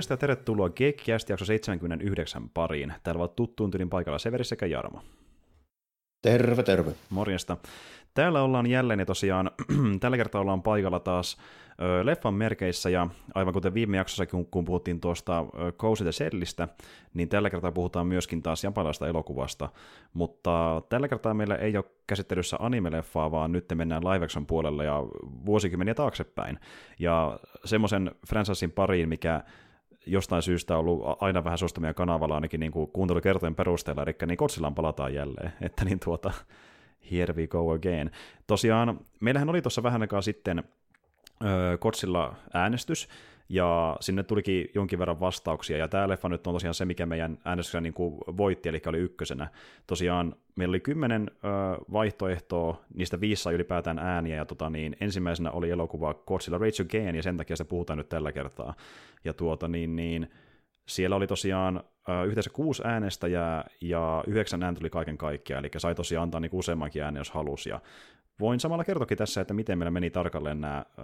Morjesta ja tervetuloa Geekkiäst jakso 79 pariin. Täällä ovat tuttuun tyylin paikalla Severi sekä Jarmo. Terve, terve. Morjesta. Täällä ollaan jälleen ja tosiaan tällä kertaa ollaan paikalla taas ö, leffan merkeissä ja aivan kuten viime jaksossa, kun, kun puhuttiin tuosta Cozy the Shellistä, niin tällä kertaa puhutaan myöskin taas japanilaista elokuvasta, mutta tällä kertaa meillä ei ole käsittelyssä anime-leffaa, vaan nyt mennään live action puolelle ja vuosikymmeniä taaksepäin. Ja semmoisen franchisein pariin, mikä jostain syystä ollut aina vähän suostumia kanavalla ainakin niin kuin kuuntelukertojen perusteella, eli niin Kotsillaan palataan jälleen, että niin tuota, here we go again. Tosiaan, meillähän oli tuossa vähän aikaa sitten öö, Kotsilla äänestys, ja sinne tulikin jonkin verran vastauksia, ja tämä leffa nyt on tosiaan se, mikä meidän äänestyksessä niin kuin voitti, eli oli ykkösenä. Tosiaan meillä oli kymmenen ö, vaihtoehtoa, niistä viisi sai ylipäätään ääniä, ja tota, niin, ensimmäisenä oli elokuva Godzilla Rage Again, ja sen takia se puhutaan nyt tällä kertaa. Ja tuota, niin, niin, siellä oli tosiaan ö, yhteensä kuusi äänestäjää, ja yhdeksän ääntä tuli kaiken kaikkiaan, eli sai tosiaan antaa niin useammankin äänen, jos halusi, ja voin samalla kertokin tässä, että miten meillä meni tarkalleen nämä ö,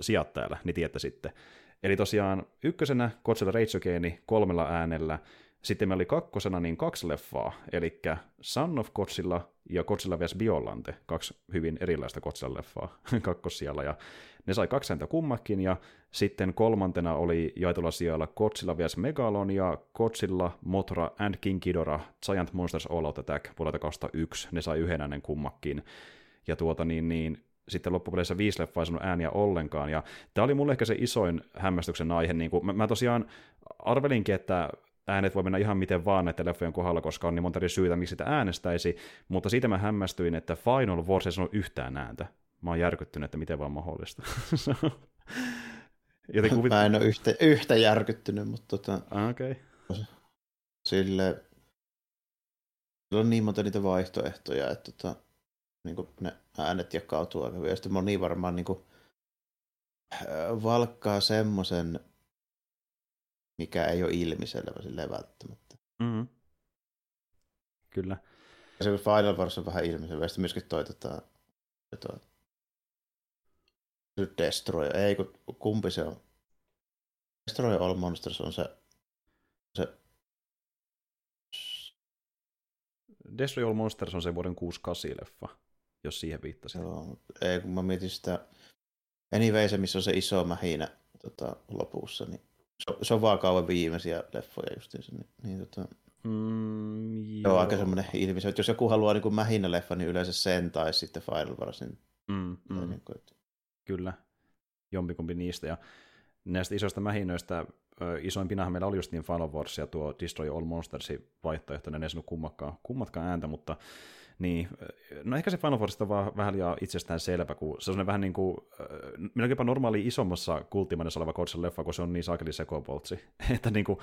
sijat täällä, niin tiedätte sitten. Eli tosiaan ykkösenä Godzilla Again kolmella äänellä, sitten meillä oli kakkosena niin kaksi leffaa, eli Son of Godzilla ja Godzilla vs. Biolante, kaksi hyvin erilaista Godzilla-leffaa kakkossijalla, ja ne sai kaksi ääntä kummakin, ja sitten kolmantena oli jaetulla sijalla Godzilla vs. Megalon ja Godzilla, Mothra and King Ghidorah Giant Monsters All Out Attack vuodelta 2001, ne sai yhden äänen kummakin, ja tuota niin, niin sitten loppupeleissä viisi leffaa ei sanonut ääniä ollenkaan, ja tämä oli mulle ehkä se isoin hämmästyksen aihe, niin kuin, mä, mä tosiaan arvelinkin, että äänet voi mennä ihan miten vaan näiden leffojen kohdalla, koska on niin monta eri syytä, miksi sitä äänestäisi, mutta siitä mä hämmästyin, että Final Wars ei sanonut yhtään ääntä. Mä oon järkyttynyt, että miten vaan mahdollista. Joten kuvit... Mä en ole yhtä, yhtä järkyttynyt, mutta tota, ah, okay. sille on niin monta niitä vaihtoehtoja, että tota, niin kuin ne äänet jakautuu aika hyvin. Ja sitten moni varmaan niin kuin, valkkaa semmoisen, mikä ei ole ilmiselvä silleen välttämättä. Mm-hmm. Kyllä. Ja se Final Wars on vähän ilmiselvä. Ja sitten myöskin toi, tota, toi Destroy, ei kun kumpi se on? Destroy All Monsters on se, se Destroy All Monsters on se vuoden 68 leffa jos siihen viittasit. Joo, ei, kun mä mietin sitä Anyway, se, missä on se iso mähinä tota, lopussa, niin se, se on vaan kauan viimeisiä leffoja justiinsa. Niin, niin tota, mm, joo. on aika semmoinen ilmiselvä, että jos joku haluaa niin mähinä leffa, niin yleensä sen tai sitten Final Wars. Niin, mm, mm. Niin kuin, että... Kyllä, jompikumpi niistä. Ja näistä isoista mähinöistä isoimpina meillä oli just niin Final Wars ja tuo Destroy All Monstersin vaihtoehto, ne ei sanonut kummatkaan, kummatkaan ääntä, mutta niin, no ehkä se Final Force on vaan vähän liian itsestään selvä, kun se on vähän niin kuin, melkein jopa normaali isommassa kulttimannessa oleva Godsin leffa, kun se on niin saakeli sekopoltsi, että niin kuin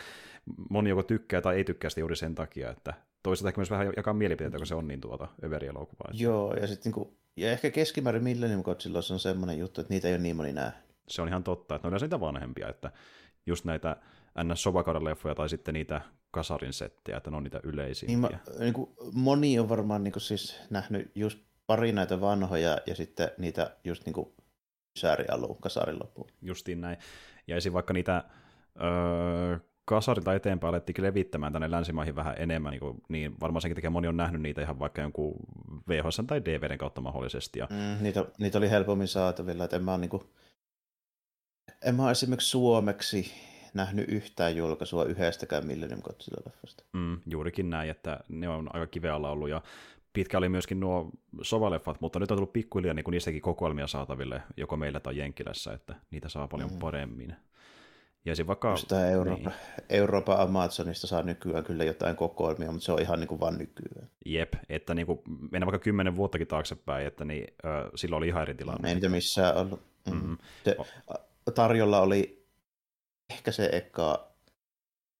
moni joko tykkää tai ei tykkää sitä juuri sen takia, että toisaalta ehkä myös vähän jakaa mielipiteitä, kun se on niin tuota överi-elokuvaa. Joo, ja sitten niin kuin, ja ehkä keskimäärin Millennium Godzilla on semmoinen juttu, että niitä ei ole niin moni nähnyt. Se on ihan totta, että ne on niitä vanhempia, että just näitä ns. Sobakauden leffoja tai sitten niitä kasarin settejä, että ne on niitä yleisimpiä. Niin, mä, niin kuin, moni on varmaan niin kuin, siis nähnyt just pari näitä vanhoja ja sitten niitä just niin kuin sääri alun, kasarin loppuun. Justiin näin. Ja esim. vaikka niitä öö, kasarilta eteenpäin alettiin levittämään tänne länsimaihin vähän enemmän, niin, kuin, niin varmaan senkin takia moni on nähnyt niitä ihan vaikka jonkun VHS tai DVDn kautta mahdollisesti. Ja... Mm, niitä, niitä oli helpommin saatavilla, että en mä, niin kuin, en mä esimerkiksi suomeksi nähnyt yhtään julkaisua yhdestäkään Millennium Godzilla-leffasta. Mm, juurikin näin, että ne on aika kivealla ollut, ja pitkä oli myöskin nuo sovaleffat, mutta nyt on tullut pikkuhiljaa niin niistäkin kokoelmia saataville, joko meillä tai Jenkilässä, että niitä saa paljon mm. paremmin. Ja se vaikka... Sitä Eurooppa, niin. Euroopan Amazonista saa nykyään kyllä jotain kokoelmia, mutta se on ihan niin kuin vaan nykyään. Jep, että niin kuin, mennään vaikka kymmenen vuottakin taaksepäin, että niin, äh, silloin oli ihan eri tilanne. Ei niitä missään ollut. Mm. Mm-hmm. Se, tarjolla oli ehkä se eka,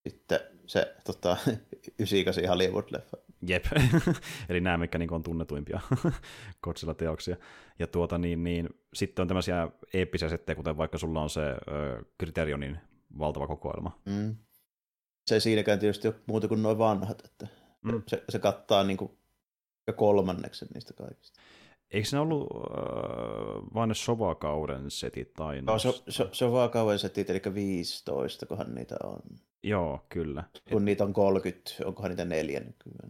sitten se tota, 98 Hollywood-leffa. Jep, eli nämä, mikä niin on tunnetuimpia Godzilla-teoksia. Ja tuota, niin, niin, sitten on tämmöisiä eeppisiä settejä, kuten vaikka sulla on se ö, Criterionin valtava kokoelma. Mm. Se ei siinäkään tietysti ole muuta kuin noin vanhat, että mm. se, se kattaa niin kuin kolmanneksen niistä kaikista. Eikö se ollut äh, vain ne Sova-kauden setit tai no, so, so, Sova-kauden setit, eli 15, kohan niitä on. Joo, kyllä. Kun Et... niitä on 30, onkohan niitä 40?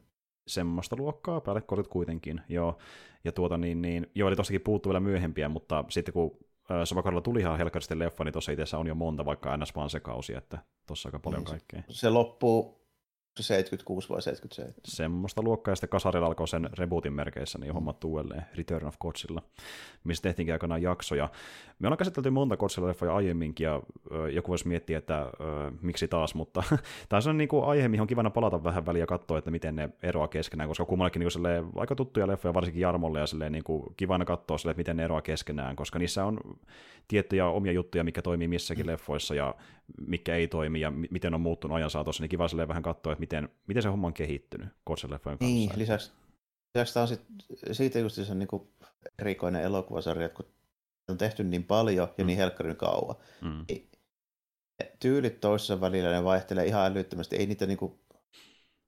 Semmoista luokkaa, päälle 30 kuitenkin, joo. Ja tuota niin, niin joo, eli tostakin puuttuu vielä myöhempiä, mutta sitten kun Sovakaudella tuli ihan helkkaristi leffa, niin tuossa itse on jo monta, vaikka ns. vaan se kausi, että tuossa aika paljon niin, kaikkea. Se loppuu se 76 vai 77? Semmoista luokkaa, ja sitten kasarilla alkoi sen rebootin merkeissä, niin hommattu uudelleen Return of Godzilla, missä tehtiinkin aikanaan jaksoja. Me ollaan käsitelty monta Godzilla-leffoja aiemminkin, ja ö, joku voisi miettiä, että ö, miksi taas, mutta tämä on niin kuin aihe, mihin on kivana palata vähän väliä ja katsoa, että miten ne eroaa keskenään, koska kummallakin niin kuin aika tuttuja leffoja, varsinkin Jarmolle, ja silleen, niin kuin kivana katsoa silleen, miten ne eroaa keskenään, koska niissä on tiettyjä omia juttuja, mikä toimii missäkin leffoissa, ja mikä ei toimi, ja miten on muuttunut ajan saatossa, niin kiva vähän katsoa, että miten, miten se homma on kehittynyt Godzilla-leffojen kanssa. Niin, lisäksi, lisäksi tämä on sit, siitä just se niin erikoinen elokuvasarja, että kun on tehty niin paljon ja mm. niin helkkarin kauan, mm. niin tyylit toisessa välillä ne vaihtelee ihan älyttömästi. Ei niitä niinku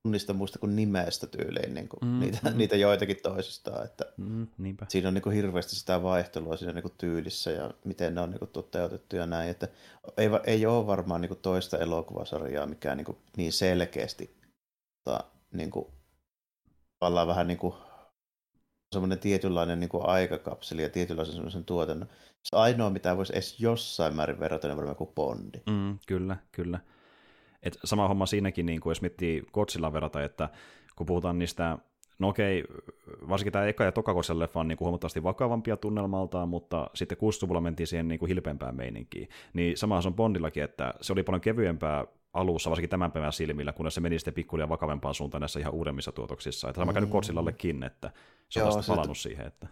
tunnista muista kuin nimestä tyyliin niin kuin mm, niitä, mm. niitä joitakin toisistaan. Että mm, niinpä. Siinä on niin kuin hirveästi sitä vaihtelua siinä niin kuin tyylissä ja miten ne on niin kuin toteutettu ja näin. Että ei, ei ole varmaan niin kuin toista elokuvasarjaa, mikä niin, kuin niin selkeästi ta, niin kuin, vähän niin kuin semmoinen tietynlainen niin kuin aikakapseli ja tietynlaisen semmoisen tuotannon. Se ainoa, mitä voisi edes jossain määrin verrata, on varmaan kuin Bondi. Mm, kyllä, kyllä. Et sama homma siinäkin, niin kuin jos miettii Godzilla verrata, että kun puhutaan niistä No okei, varsinkin tämä eka ja toka leffa on niin kuin huomattavasti vakavampia tunnelmaltaan, mutta sitten 60-luvulla mentiin siihen niin kuin hilpeämpään meininkiin. Niin samahan on Bondillakin, että se oli paljon kevyempää alussa, varsinkin tämän päivän silmillä, kunnes se meni sitten pikkulia vakavempaan suuntaan näissä ihan uudemmissa tuotoksissa. Että sama mm. käynyt Godzillallekin, että se on Joo, palannut siihen. Että...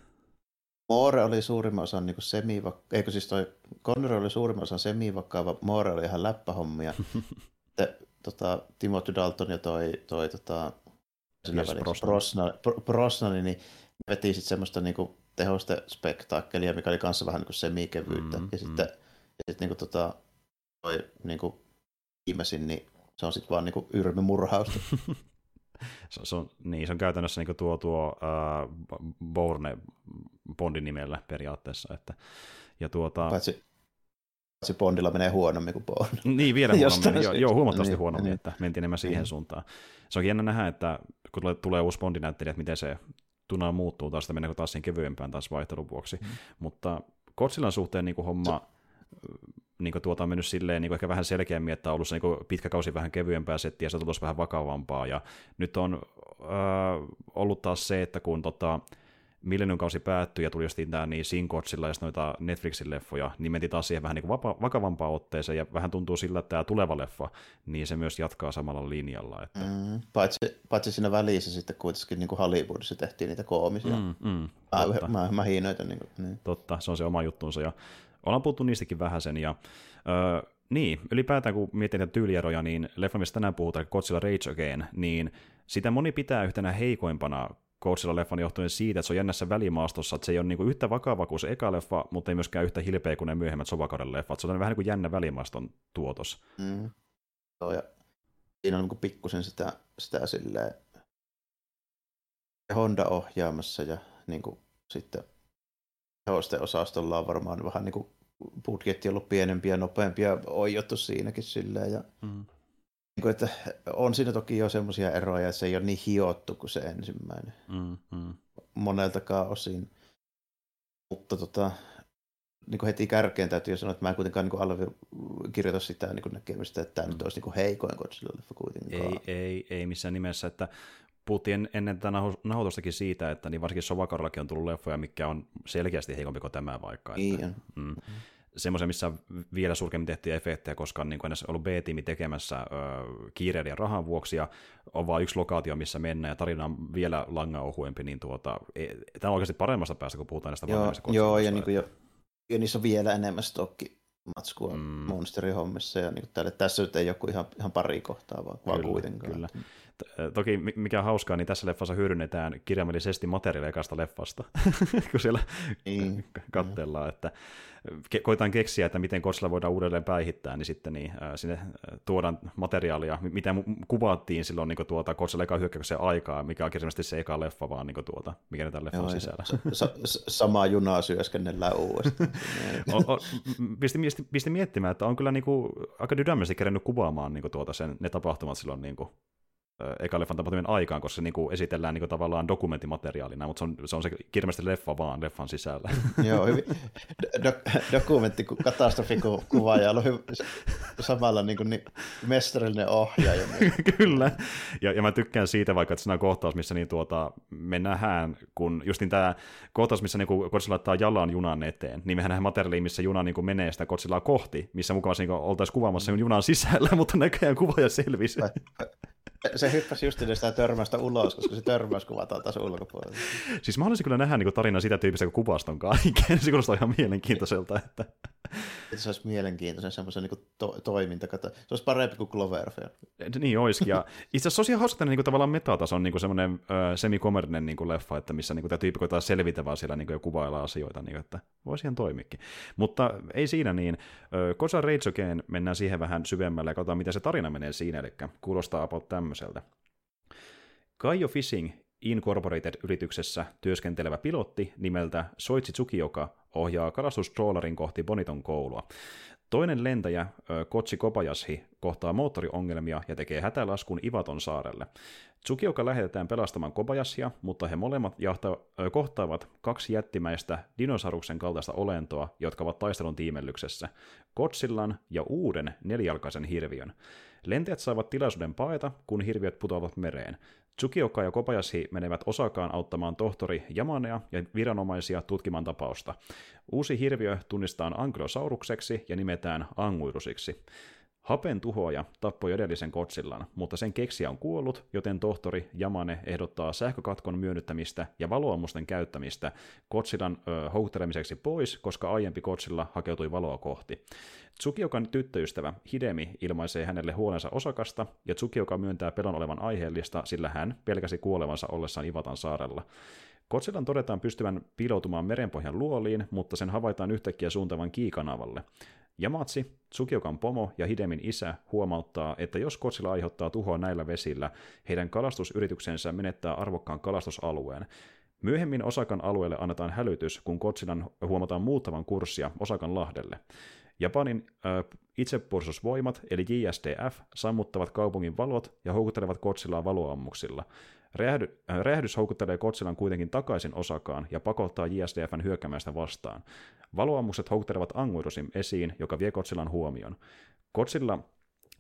Moore oli suurimman osan niin semivakkaava, eikö siis toi Connery oli suurimman osan semivakkaava, Moore oli ihan läppähommia. sitten tota, Timothy Dalton ja toi, toi tota, yes, Brosnan. Brosnan, niin veti sitten semmoista niinku tehoste spektaakkelia, mikä oli kanssa vähän niinku semikevyyttä. Mm, ja sitten, mm. ja sitten niinku tota, toi niinku viimeisin, niin se on sitten vaan niinku yrmimurhausta. se, se, on, niin, se on käytännössä niin tuo, tuo uh, Bourne Bondin nimellä periaatteessa. Että, ja tuota... Paitsi, se Bondilla menee huonommin kuin Bond. Niin, vielä huonommin. joo, joo, huomattavasti niin, huonommin, niin. että mentiin enemmän siihen niin. suuntaan. Se on jännä nähdä, että kun tulee, tulee uusi Bondinäyttelijä, että miten se tunaa muuttuu taas, että meneekö taas siihen kevyempään taas vaihtelun vuoksi. Mm. Mutta Godzillan suhteen niin kuin homma niin kuin tuota on mennyt silleen niin kuin ehkä vähän selkeämmin, että on ollut se niin pitkä kausi vähän kevyempää settiä, ja se on tullut vähän vakavampaa, ja nyt on äh, ollut taas se, että kun tota, Millennium kausi päättyi ja tuli jostain tämä niin Sinkotsilla ja noita Netflixin leffoja, niin mentiin taas siihen vähän niin kuin vapa- vakavampaan otteeseen ja vähän tuntuu sillä, että tämä tuleva leffa, niin se myös jatkaa samalla linjalla. Että... Mm, paitsi, paitsi siinä välissä sitten kuitenkin niin kuin Hollywoodissa tehtiin niitä koomisia. Mm, mm, mä, mä, mä hiinoitan. Niin kuin, niin. Totta, se on se oma juttunsa ja ollaan puhuttu niistäkin vähän sen ja öö, niin, ylipäätään kun miettii näitä tyylieroja, niin leffa, mistä tänään puhutaan, Godzilla Rage Again, niin sitä moni pitää yhtenä heikoimpana Godzilla-leffan johtuen siitä, että se on jännässä välimaastossa, että se ei ole niinku yhtä vakava kuin se eka leffa, mutta ei myöskään yhtä hilpeä kuin ne myöhemmät Sovakauden leffat. Se on vähän niin kuin jännä välimaaston tuotos. Mm. Joo, ja siinä on niin pikkusen sitä, sitä silleen Honda ohjaamassa ja niin kuin sitten tehosten osastolla on varmaan vähän niin kuin budjetti ollut pienempi ja nopeampi ja oijottu siinäkin silleen. Ja mm. Niin että on siinä toki jo semmoisia eroja, että se ei ole niin hiottu kuin se ensimmäinen. Mm, mm. Moneltakaan osin. Mutta tota, niin kuin heti kärkeen täytyy sanoa, että mä en kuitenkaan niin allekirjoita sitä niin kuin näkemystä, että tämä mm. nyt olisi niin kuin heikoin Godzilla-leffa kuitenkaan. Ei, ei, ei missään nimessä, että puhuttiin ennen tätä nahoitustakin siitä, että niin varsinkin Sovakarollakin on tullut leffoja, mikä on selkeästi heikompi kuin tämä vaikka. Että, niin. mm. Mm semmoisen, missä vielä surkeammin tehtyjä efektejä, koska on niin kuin edes ollut B-tiimi tekemässä ö, kiireiden rahan vuoksi, ja on vain yksi lokaatio, missä mennään, ja tarina on vielä langan ohuempi, niin tuota, e, tämä on oikeasti paremmasta päästä, kun puhutaan näistä Joo, joo ja niin kuin jo, ja niissä on vielä enemmän stokki matskua mm. monsterihommissa, ja niin tälle, tässä nyt ei joku ihan, ihan pari kohtaa, vaan, kyllä, vaan kuitenkaan. Kyllä. Toki mikä on hauskaa, niin tässä leffassa hyödynnetään kirjaimellisesti materiaalia leffasta, kun siellä niin. katsellaan, että ke- koitaan keksiä, että miten Godzilla voidaan uudelleen päihittää, niin sitten niin, äh, sinne tuodaan materiaalia, mitä kuvattiin silloin niin tuota Godzilla eka hyökkäyksen aikaa, mikä on kirjallisesti se eka leffa, vaan niin tuota, mikä tämän leffan Joo, sisällä. Sa- sa- samaa junaa syöskennellään uudestaan. o, o, pisti, pisti, pisti, miettimään, että on kyllä niin kuin, aika dynamisesti kerennyt kuvaamaan niin tuota sen, ne tapahtumat silloin niin kuin, eka leffan tapahtumien aikaan, koska se niin kuin esitellään niin kuin tavallaan dokumenttimateriaalina, mutta se on se, on se kirjallisesti leffa vaan leffan sisällä. Joo, hyvin. Do- dokumentti ja on hyvin, samalla niin kuin, niin, mestarillinen ohjaaja. Kyllä, ja, ja mä tykkään siitä vaikka, että siinä on kohtaus, missä niin tuota, me nähdään, kun just niin tämä kohtaus, missä niin Godzilla laittaa jalan junan eteen, niin mehän nähdään materiaalia, missä juna niin kuin menee sitä Godzillaa kohti, missä mukaan niin oltaisiin kuvaamassa junan sisällä, mutta näköjään kuvaaja selvisi se hyppäsi just sitä törmästä ulos, koska se törmäys kuvataan taas ulkopuolella. Siis mä haluaisin kyllä nähdä niin tarinaa sitä tyyppistä kuin kuvaston kaiken. Se kuulostaa ihan mielenkiintoiselta. Että... se olisi mielenkiintoisen semmoisen niin to- toiminta. Se olisi parempi kuin Cloverfield. Niin olisikin. Ja itse asiassa tosiaan hauska niin kuin, tavallaan metatason niin semmoinen semikomerinen niin leffa, että missä niin tämä tyyppi koittaa selvitä vaan siellä niin kuin, ja kuvailla asioita, niin kuin, että voisi ihan toimikin. Mutta ei siinä niin. Kosa Again mennään siihen vähän syvemmälle ja katsotaan, miten se tarina menee siinä. Eli kuulostaa about tämmöiseltä. Kaio Fishing Incorporated-yrityksessä työskentelevä pilotti nimeltä Soitsi Tsukioka ohjaa kalastustrollarin kohti Boniton koulua. Toinen lentäjä, Kotsi Kobayashi, kohtaa moottoriongelmia ja tekee hätälaskun Ivaton saarelle. Tsukioka lähetetään pelastamaan Kobayashia, mutta he molemmat jahta, kohtaavat kaksi jättimäistä dinosauruksen kaltaista olentoa, jotka ovat taistelun tiimellyksessä, Kotsillan ja uuden nelijalkaisen hirviön. Lentäjät saavat tilaisuuden paeta, kun hirviöt putoavat mereen. Tsukioka ja Kobayashi menevät Osakaan auttamaan tohtori Yamanea ja viranomaisia tutkimaan tapausta. Uusi hirviö tunnistetaan ankylosaurukseksi ja nimetään anguirusiksi. Hapen tuhoaja tappoi edellisen kotsillan, mutta sen keksiä on kuollut, joten tohtori Jamane ehdottaa sähkökatkon myönnyttämistä ja valoammusten käyttämistä kotsilan ö, houkuttelemiseksi pois, koska aiempi kotsilla hakeutui valoa kohti. Tsukiokan tyttöystävä Hidemi ilmaisee hänelle huolensa osakasta, ja Tsukioka myöntää pelon olevan aiheellista, sillä hän pelkäsi kuolevansa ollessaan Ivatan saarella. Kotsilan todetaan pystyvän piiloutumaan merenpohjan luoliin, mutta sen havaitaan yhtäkkiä suuntavan kiikanavalle. Yamatsi, Tsukiokan pomo ja Hidemin isä huomauttaa, että jos Kotsila aiheuttaa tuhoa näillä vesillä, heidän kalastusyrityksensä menettää arvokkaan kalastusalueen. Myöhemmin Osakan alueelle annetaan hälytys, kun Kotsilan huomataan muuttavan kurssia Osakan lahdelle. Japanin äh, itsepuolustusvoimat, eli JSDF, sammuttavat kaupungin valot ja houkuttelevat Kotsilaa valoammuksilla. Räjähdy, äh, räjähdys houkuttelee Kotsilan kuitenkin takaisin Osakaan ja pakottaa JSDFn hyökkäämästä vastaan. Valoammukset houkuttelevat Anguirusin esiin, joka vie Kotsilan huomion. Kotsilla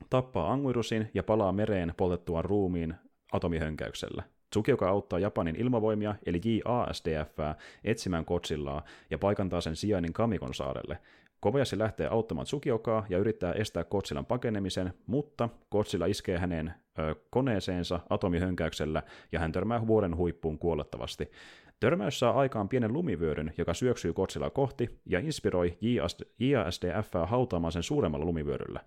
tappaa Anguirusin ja palaa mereen poltettuaan ruumiin atomihönkäyksellä. Tsukioka auttaa Japanin ilmavoimia, eli JASDF, etsimään Kotsillaa ja paikantaa sen sijainnin Kamikon saarelle. Kobayashi lähtee auttamaan Tsukiokaa ja yrittää estää Kotsilan pakenemisen, mutta Kotsilla iskee hänen ö, koneeseensa atomihönkäyksellä ja hän törmää vuoden huippuun kuolettavasti. Törmäys saa aikaan pienen lumivyöryn, joka syöksyy Kotsilla kohti ja inspiroi JASDF hautaamaan sen suuremmalla lumivyöryllä.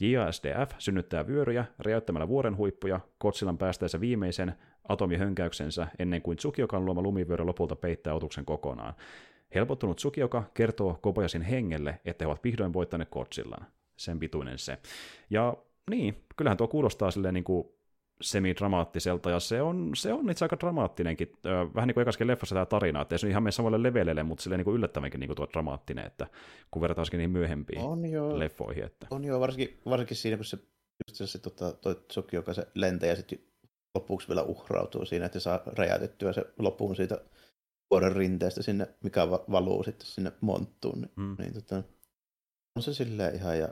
JASDF synnyttää vyöryjä räjäyttämällä vuoren huippuja Kotsilan päästäessä viimeisen atomihönkäyksensä ennen kuin Tsukiokan luoma lumivyöry lopulta peittää otuksen kokonaan. Helpottunut Tsukioka kertoo Kobayasin hengelle, että he ovat vihdoin voittaneet Kotsillan. Sen pituinen se. Ja niin, kyllähän tuo kuulostaa silleen niin kuin semidramaattiselta, ja se on, se on itse aika dramaattinenkin. Vähän niin kuin ekaskin leffassa tämä tarina, että ei se ihan mene samalle levelelle, mutta silleen niin kuin yllättävänkin niin kuin tuo dramaattinen, että kun verrataan niihin myöhempiin on jo, leffoihin. Että. On joo, varsinkin, varsinkin siinä, kun se, just se, se tota, toi Tsuki, joka se lentää ja sitten lopuksi vielä uhrautuu siinä, että saa räjäytettyä se loppuun siitä vuoden rinteestä sinne, mikä valuu sitten sinne monttuun. Niin, mm. niin tota, on se silleen ihan, ja,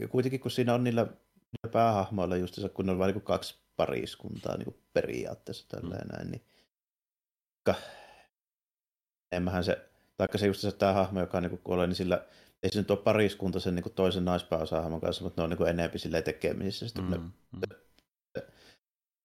ja kuitenkin kun siinä on niillä, niillä päähahmoilla just kun ne on vain niin kaksi pariskuntaa niin periaatteessa tälleen mm. näin, niin enmähän se, taikka se just se tämä hahmo, joka niin kuolee, niin sillä ei se nyt ole pariskunta sen niin toisen naispääosahahmon kanssa, mutta ne on niin enemmän silleen tekemisissä, sitten mm. ne, mm.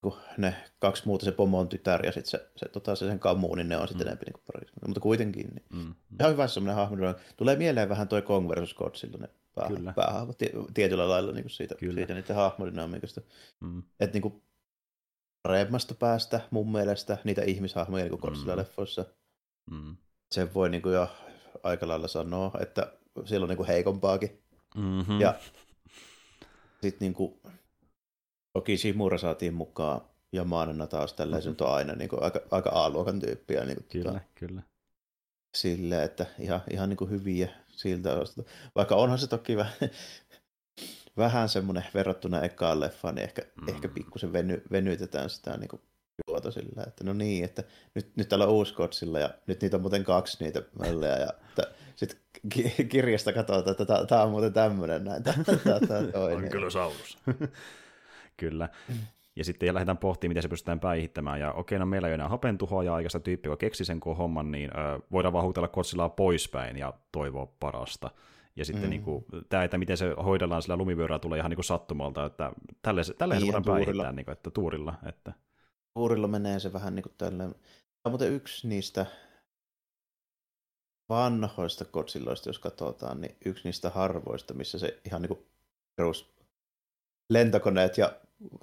Kun ne kaksi muuta, se pomo on tytär ja sitten se, se, tota, se sen kammu, niin ne on sitten mm. enemmän niin parissa. Mutta kuitenkin, niin mm. mm. ihan hyvä semmoinen hahmo. Tulee mieleen vähän toi Kong versus Godzilla, ne pää, Kyllä. päähahmot tietyllä lailla niin kuin siitä, Kyllä. siitä niiden hahmodynamiikasta. Mm. Että niin kuin paremmasta päästä mun mielestä niitä ihmishahmoja niin kuin Godzilla-leffoissa. Mm. Se voi niin kuin jo aika lailla sanoa, että siellä on niin kuin heikompaakin. Mm-hmm. Ja sitten niin kuin, toki Shimura saatiin mukaan ja Maanena taas tällaisen mm-hmm. on aina niin kuin, aika, aika A-luokan tyyppiä. Niin kuin, kyllä, tota, kyllä. Sille, että ihan, ihan niin kuin hyviä siltä osasta. Vaikka onhan se toki vähän, vähän semmoinen verrattuna ekaan leffaan, niin ehkä, mm. ehkä pikkusen veny, venytetään sitä niin kuin juota sillä, että no niin, että nyt, nyt täällä on uusi kotsilla ja nyt niitä on muuten kaksi niitä möllejä ja sitten kirjasta katsotaan, että tämä on muuten tämmöinen näin. Tää, tää, tää toinen. saurus. Kyllä. Ja sitten lähdetään pohtimaan, miten se pystytään päihittämään. Ja okei, no meillä ei ole enää hapentuhoja aikaista tyyppiä, joka keksi sen homman, niin ö, voidaan vaan huutella Kotsilaa poispäin ja toivoa parasta. Ja sitten mm. niin kuin, tämä, että miten se hoidellaan sillä lumivyörällä tulee ihan niin kuin sattumalta, että tälle, tälle niin, voidaan päihittää, niin kuin, että tuurilla. Että... Tuurilla menee se vähän niin kuin tälleen. Tämä on muuten yksi niistä vanhoista Godzilloista, jos katsotaan, niin yksi niistä harvoista, missä se ihan niin kuin perus lentokoneet ja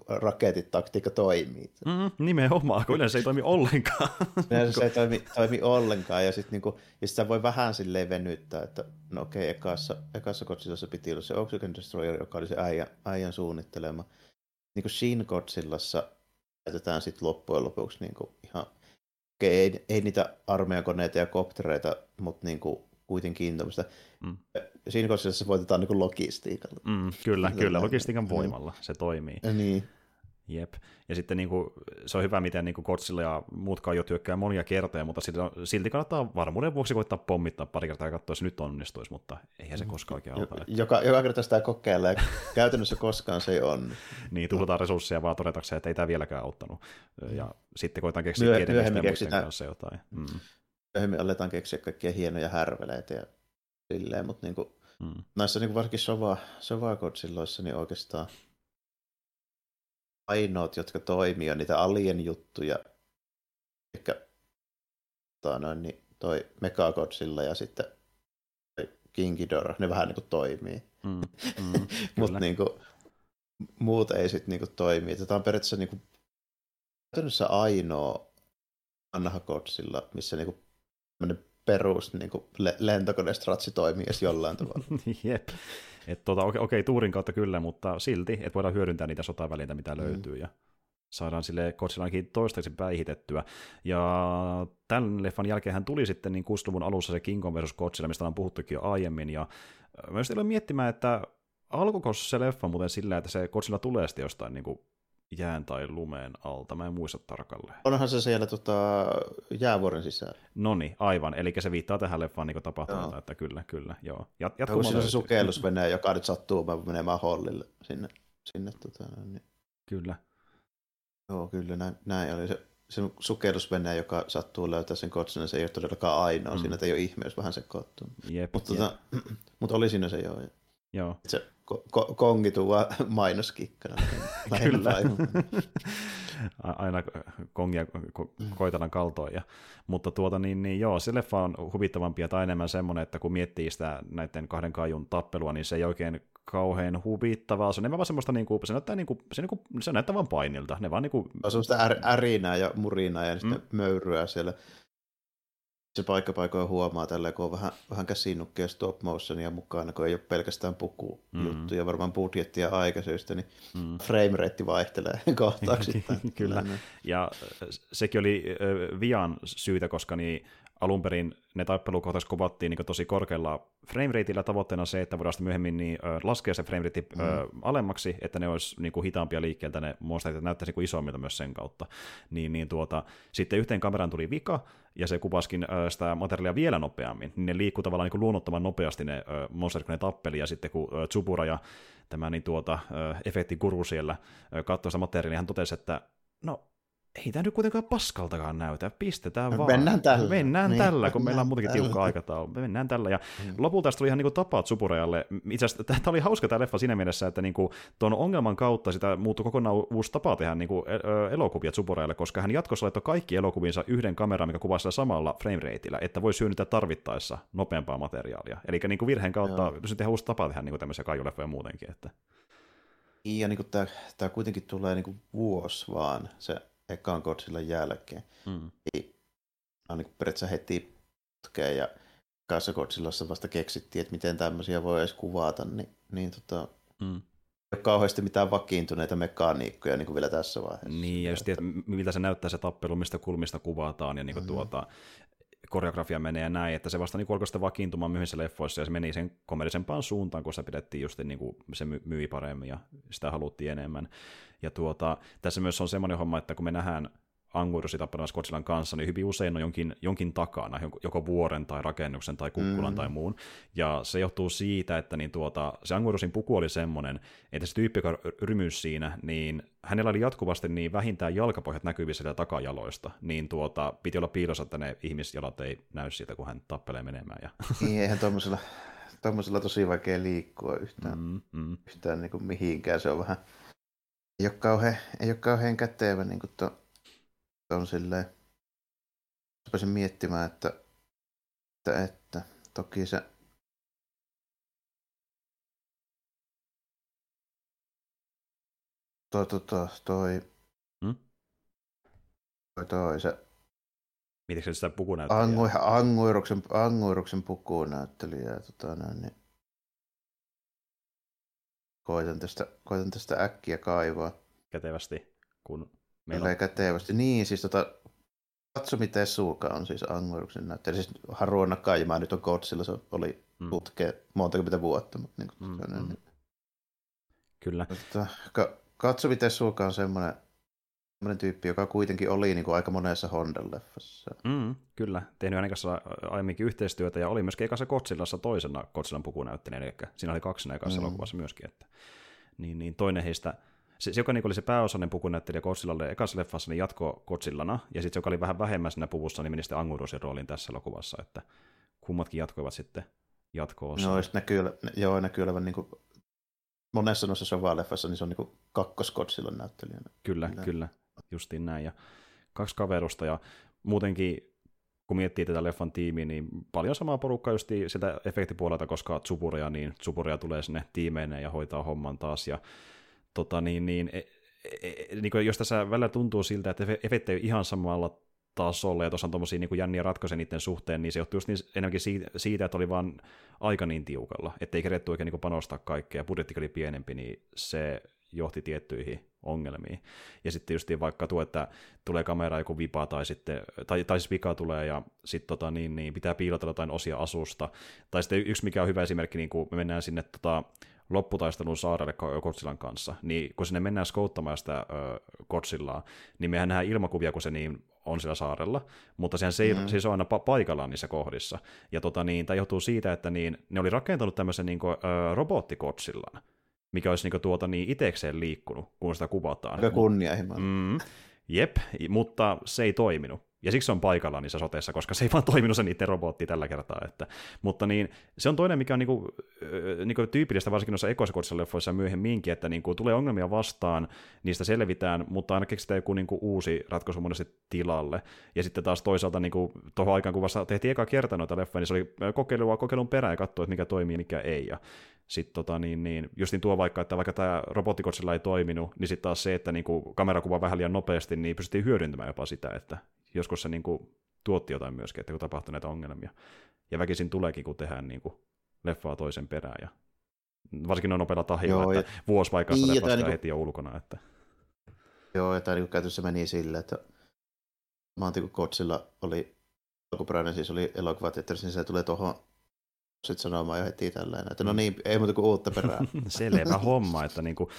raketit taktiikka toimii. Mm, nimenomaan, kun yleensä ei toimi ollenkaan. Yleensä se ei toimi, toimi ollenkaan, ja sitten niinku, ja sit voi vähän silleen venyttää, että no okei, okay, ekassa, ekassa Godzillassa piti olla se Oxygen Destroyer, joka oli se äijän, äijän suunnittelema. Niin kuin Shin Godzillassa käytetään sitten loppujen lopuksi niinku ihan, okei, okay, ei, ei niitä armeijakoneita ja koptereita, mutta niinku kuitenkin tämmöistä. Mm. Siinä kohdassa voitetaan niin logistiikalla. Mm, kyllä, kyllä, logistiikan voimalla se toimii. Ja niin. Jep. Ja sitten niin kuin, se on hyvä, miten niin Godzilla ja muutkaan jo työkkää monia kertoja, mutta silti kannattaa varmuuden vuoksi koittaa pommittaa pari kertaa ja katsoa, jos nyt onnistuisi, mutta eihän se koskaan oikein auta. Että... Joka, joka kerta sitä kokeilee, käytännössä koskaan se ei on. niin, tuhlataan resursseja vaan todetakseen, että ei tämä vieläkään auttanut. Ja sitten koitaan keksiä Myö, myöhemmin keksitään, kanssa jotain. Mm myöhemmin aletaan keksiä kaikkia hienoja härveleitä ja silleen, mutta niin kuin, mm. näissä niin kuin varsinkin sova, Sova niin oikeastaan ainoat, jotka toimii, on niitä alien juttuja, ehkä noin, niin toi Megagodzilla ja sitten King Ghidorah, ne vähän niin kuin toimii. Mm, mm, Mutta niin kuin, muut ei sitten niin kuin toimi. Tämä on periaatteessa niin kuin, käytännössä ainoa vanha Godzilla, missä niin kuin perus niin kuin lentokonestratsi toimii edes jollain tavalla. Jep. Et tota, okei, okay, tuurin kautta kyllä, mutta silti, että voidaan hyödyntää niitä sotavälineitä, mitä mm. löytyy, ja saadaan sille Godzilla toistaiseksi päihitettyä. Ja tämän leffan jälkeen hän tuli sitten niin 60-luvun alussa se King Kong vs. Godzilla, mistä on puhuttukin jo aiemmin, ja mä just miettimään, että alkoiko se leffa muuten sillä, että se Godzilla tulee sitten jostain niin kuin jään tai lumeen alta, mä en muista tarkalleen. Onhan se siellä tota, jäävuoren sisällä. No niin, aivan, eli se viittaa tähän leffaan niin tapahtumalta, että kyllä, kyllä, joo. Jat- Onko se sukellusvene, joka nyt sattuu menemään hollille sinne, sinne tota, niin. Kyllä. Joo, kyllä, näin, näin oli se. Se sukellusvene, joka sattuu löytää sen kotsin, se ei ole todellakaan ainoa. Mm. Siinä ei ole ihme, jos vähän sekoittuu. Mutta tota, mut oli siinä se joo. Joo. Se ko- ko- kongitu vaan mainoskikkana. Kyllä. Aina kongia ko- koitellaan kaltoja. Mutta tuota, niin, niin, joo, se leffa on huvittavampi tai enemmän semmoinen, että kun miettii sitä näiden kahden kajun tappelua, niin se ei oikein kauhean huvittavaa. Se on vaan semmoista, niin kuin, se näyttää, niin kuin, se, niin kuin, se näyttää vaan painilta. Ne vaan niin kuin... Se on semmoista ärinää ja murinaa ja mm. möyryä siellä se paikkapaikoin huomaa tällä, kun on vähän, vähän käsinukkeja stop motionia mukana, kun ei ole pelkästään puku mm. ja varmaan budjettia aikaisyystä, niin mm. frame rate vaihtelee kohtauksista. Kyllä, ja sekin oli Vian syytä, koska niin alun perin ne tappelukohtaiset kuvattiin niin tosi korkealla framerateillä tavoitteena se, että voidaan myöhemmin niin, ö, laskea se framerate mm. alemmaksi, että ne olisi niin kuin, hitaampia liikkeeltä ne monsterit, että näyttäisi niin isommilta myös sen kautta. Niin, niin tuota, sitten yhteen kameraan tuli vika, ja se kuvaskin ö, sitä materiaalia vielä nopeammin, niin ne liikkuu tavallaan niin luonnottoman nopeasti ne ö, monsterit, kun ne tappeli, ja sitten kun ö, Tsubura ja tämä niin tuota, ö, efektiguru siellä katsoi sitä materiaalia, hän totesi, että no ei tämä nyt kuitenkaan paskaltakaan näytä, pistetään No, vaan. mennään tällä. Mennään Niin, tällä, kun meillä on muutenkin tällä. tiukka aikataulu. Mennään tällä. Ja Mm. lopulta tästä tuli ihan niin tapaat Supurajalle. Itse asiassa tämä oli hauska tämä leffa siinä mielessä, että niin tuon ongelman kautta sitä muuttui kokonaan uusi tapa tehdä niin kuin, elokuvia Supurajalle, koska hän jatkossa laittoi kaikki elokuvinsa yhden kameran, mikä kuvaa sillä samalla frame rateillä, että voi syönnyttää tarvittaessa nopeampaa materiaalia. Eli niin kuin virheen kautta Joo. pystyi tehdä uusi tapa tehdä niin kuin tämmöisiä kaijuleffoja muutenkin. Että. Ja niin tämä, tämä kuitenkin tulee niin kuin vuosi vaan se ekan Godzilla jälkeen. Mm. Niin, on niin periaatteessa heti putkeen ja kanssa Godzillassa vasta keksittiin, että miten tämmöisiä voi edes kuvata, niin, niin tota, Mm. ei ole kauheasti mitään vakiintuneita mekaniikkoja niin kuin vielä tässä vaiheessa. Niin, ja just, että miltä se näyttää se tappelu, mistä kulmista kuvataan, ja niin kuin Mhm. tuota, koreografia menee ja näin, että se vasta niin alkoi sitten vakiintumaan myöhemmissä leffoissa, ja se meni sen komedisempaan suuntaan, kun se pidettiin just niin kuin se my- myi paremmin, ja sitä haluttiin enemmän. Ja tuota, tässä myös on semmoinen homma, että kun me nähdään Anguirusi tappelemassa Godzillan kanssa, niin hyvin usein on jonkin, jonkin takana, joko- vuoren tai rakennuksen tai kukkulan Mm. tai muun. Ja se johtuu siitä, että niin tuota, se Anguirusin puku oli semmoinen, että se tyyppi, joka rymysi siinä, niin hänellä oli jatkuvasti niin vähintään jalkapohjat näkyvissä sieltä takajaloista, niin tuota, piti olla piilossa, että ne ihmisjalat ei näy siitä, kun hän tappelee menemään. Ja... Niin, eihän tuommoisella, tuommoisella tosi vaikea liikkua yhtään, mm. Mm, yhtään niin kuin mihinkään. Se on vähän, ei ole kauhean, ei ole kauhean kätevä niin kuin to, on silleen. Rupesin miettimään, että, että, että toki se toi, toi, toi, toi, Hmm? toi, toi se Mietitkö sitä pukunäyttelijää? Angu, anguiruksen, anguiruksen pukunäyttelijä. Tota, näin, niin koitan, tästä, koitan tästä äkkiä kaivaa. kätevästi, kun Meillä ei kätevästi. Niin, siis tota, katso miten Suuka on siis anguiruksen näyttelijä. Siis Haruo Nakajima nyt on Godzilla, se oli Mm. putke monta kymmentä vuotta. Mutta niin, Mm, mm, mm. niin, Kyllä. tota, ka, katso miten Suuka on semmoinen, semmoinen tyyppi, joka kuitenkin oli niin kuin aika monessa Honda-leffassa. Mm, kyllä, tehnyt hänen kanssa aiemminkin yhteistyötä ja oli myöskin ekassa Godzillassa toisena Godzillan pukunäyttelijänä, eli siinä oli kaksi ekassa Mm. elokuvassa myöskin. Että, niin, niin toinen heistä, se, se joka niin oli se pääosainen pukunäyttelijä Godzillalle ekassa leffassa, niin jatko Godzillana, ja sitten se, joka oli vähän vähemmän siinä puvussa, niin meni sitten Angurusin rooliin tässä elokuvassa, että kummatkin jatkoivat sitten jatko-osaa. No, näkyy, joo, näkyy olevan niin kuin, monessa noissa Sova-leffassa, niin se on niin kuin kakkos Godzillan näyttelijänä. Kyllä, Kyllä. kyllä, justiin näin. Ja kaksi kaverusta ja muutenkin kun miettii tätä leffan tiimiä, niin paljon samaa porukkaa just sieltä efektipuolelta, koska Tsuburia, niin Tsuburia tulee sinne tiimeineen ja hoitaa homman taas. Ja tota, niin, niin, e, e, e, niin kuin jos tässä välillä tuntuu siltä, että efe- efekti ei ole ihan samalla tasolla, ja tuossa on tuommoisia niin jänniä ratkaisuja niiden suhteen, niin se johtuu just niin, enemmänkin siitä, että oli vaan aika niin tiukalla, että ei keretty oikein niin panostaa kaikkea, ja budjettikin oli pienempi, niin se johti tiettyihin ongelmiin. Ja sitten just vaikka tuo, että tulee kamera joku vipa tai sitten, tai, tai siis vika tulee ja sitten tota, niin, niin pitää piilotella jotain osia asusta. Tai sitten yksi mikä on hyvä esimerkki, niin kun me mennään sinne tota, lopputaistelun saarelle Godzillan kanssa, niin kun sinne mennään skouttamaan sitä ö, Godzillaa, niin mehän nähdään ilmakuvia, kun se niin on sillä saarella, mutta sehän se, mm. siis on aina pa- paikallaan niissä kohdissa. Ja tota, niin, tämä johtuu siitä, että niin, ne oli rakentanut tämmöisen niin kuin, ö, mikä olisi niin kuin, tuota, niin itekseen liikkunut, kun sitä kuvataan. Aika kunnianhimoinen. Mm, jep, mutta se ei toiminut. Ja siksi se on paikallaan niissä soteissa, koska se ei vaan toiminut se niiden robotti tällä kertaa. Että, mutta niin, se on toinen, mikä on niinku, niinku tyypillistä, varsinkin noissa ekosekotisissa myöhemminkin, että niinku, tulee ongelmia vastaan, niistä selvitään, mutta aina keksitään joku niinku, uusi ratkaisu monesti tilalle. Ja sitten taas toisaalta niinku, tuohon aikaan, kun vasta tehtiin eka kerta noita leffoja, niin se oli kokeilua kokeilun perään ja katsoa, että mikä toimii ja mikä ei. Ja sitten tota, niin, niin, justin tuo vaikka, että vaikka tämä robottikotsilla ei toiminut, niin sitten taas se, että niinku, kamerakuva vähän liian nopeasti, niin pystyttiin hyödyntämään jopa sitä, että joskus se niinku, tuotti jotain myöskin, että kun tapahtui näitä ongelmia. Ja väkisin tuleekin, kun tehdään niinku, leffaa toisen perään. Ja varsinkin noin nopealla tahilla, Joo, että vuosi vaikka Niin, ja leffasta tää niinku... niinku- heti jo ulkona. Että... Joo, ja tämä niin käytössä meni silleen, että maanti kun Godzilla oli alkuperäinen, siis oli elokuvateatterissa, niin se tulee tuohon sitten sanomaan jo heti tällainen, että no niin, ei muuta kuin uutta perää. Selvä homma, että niinku,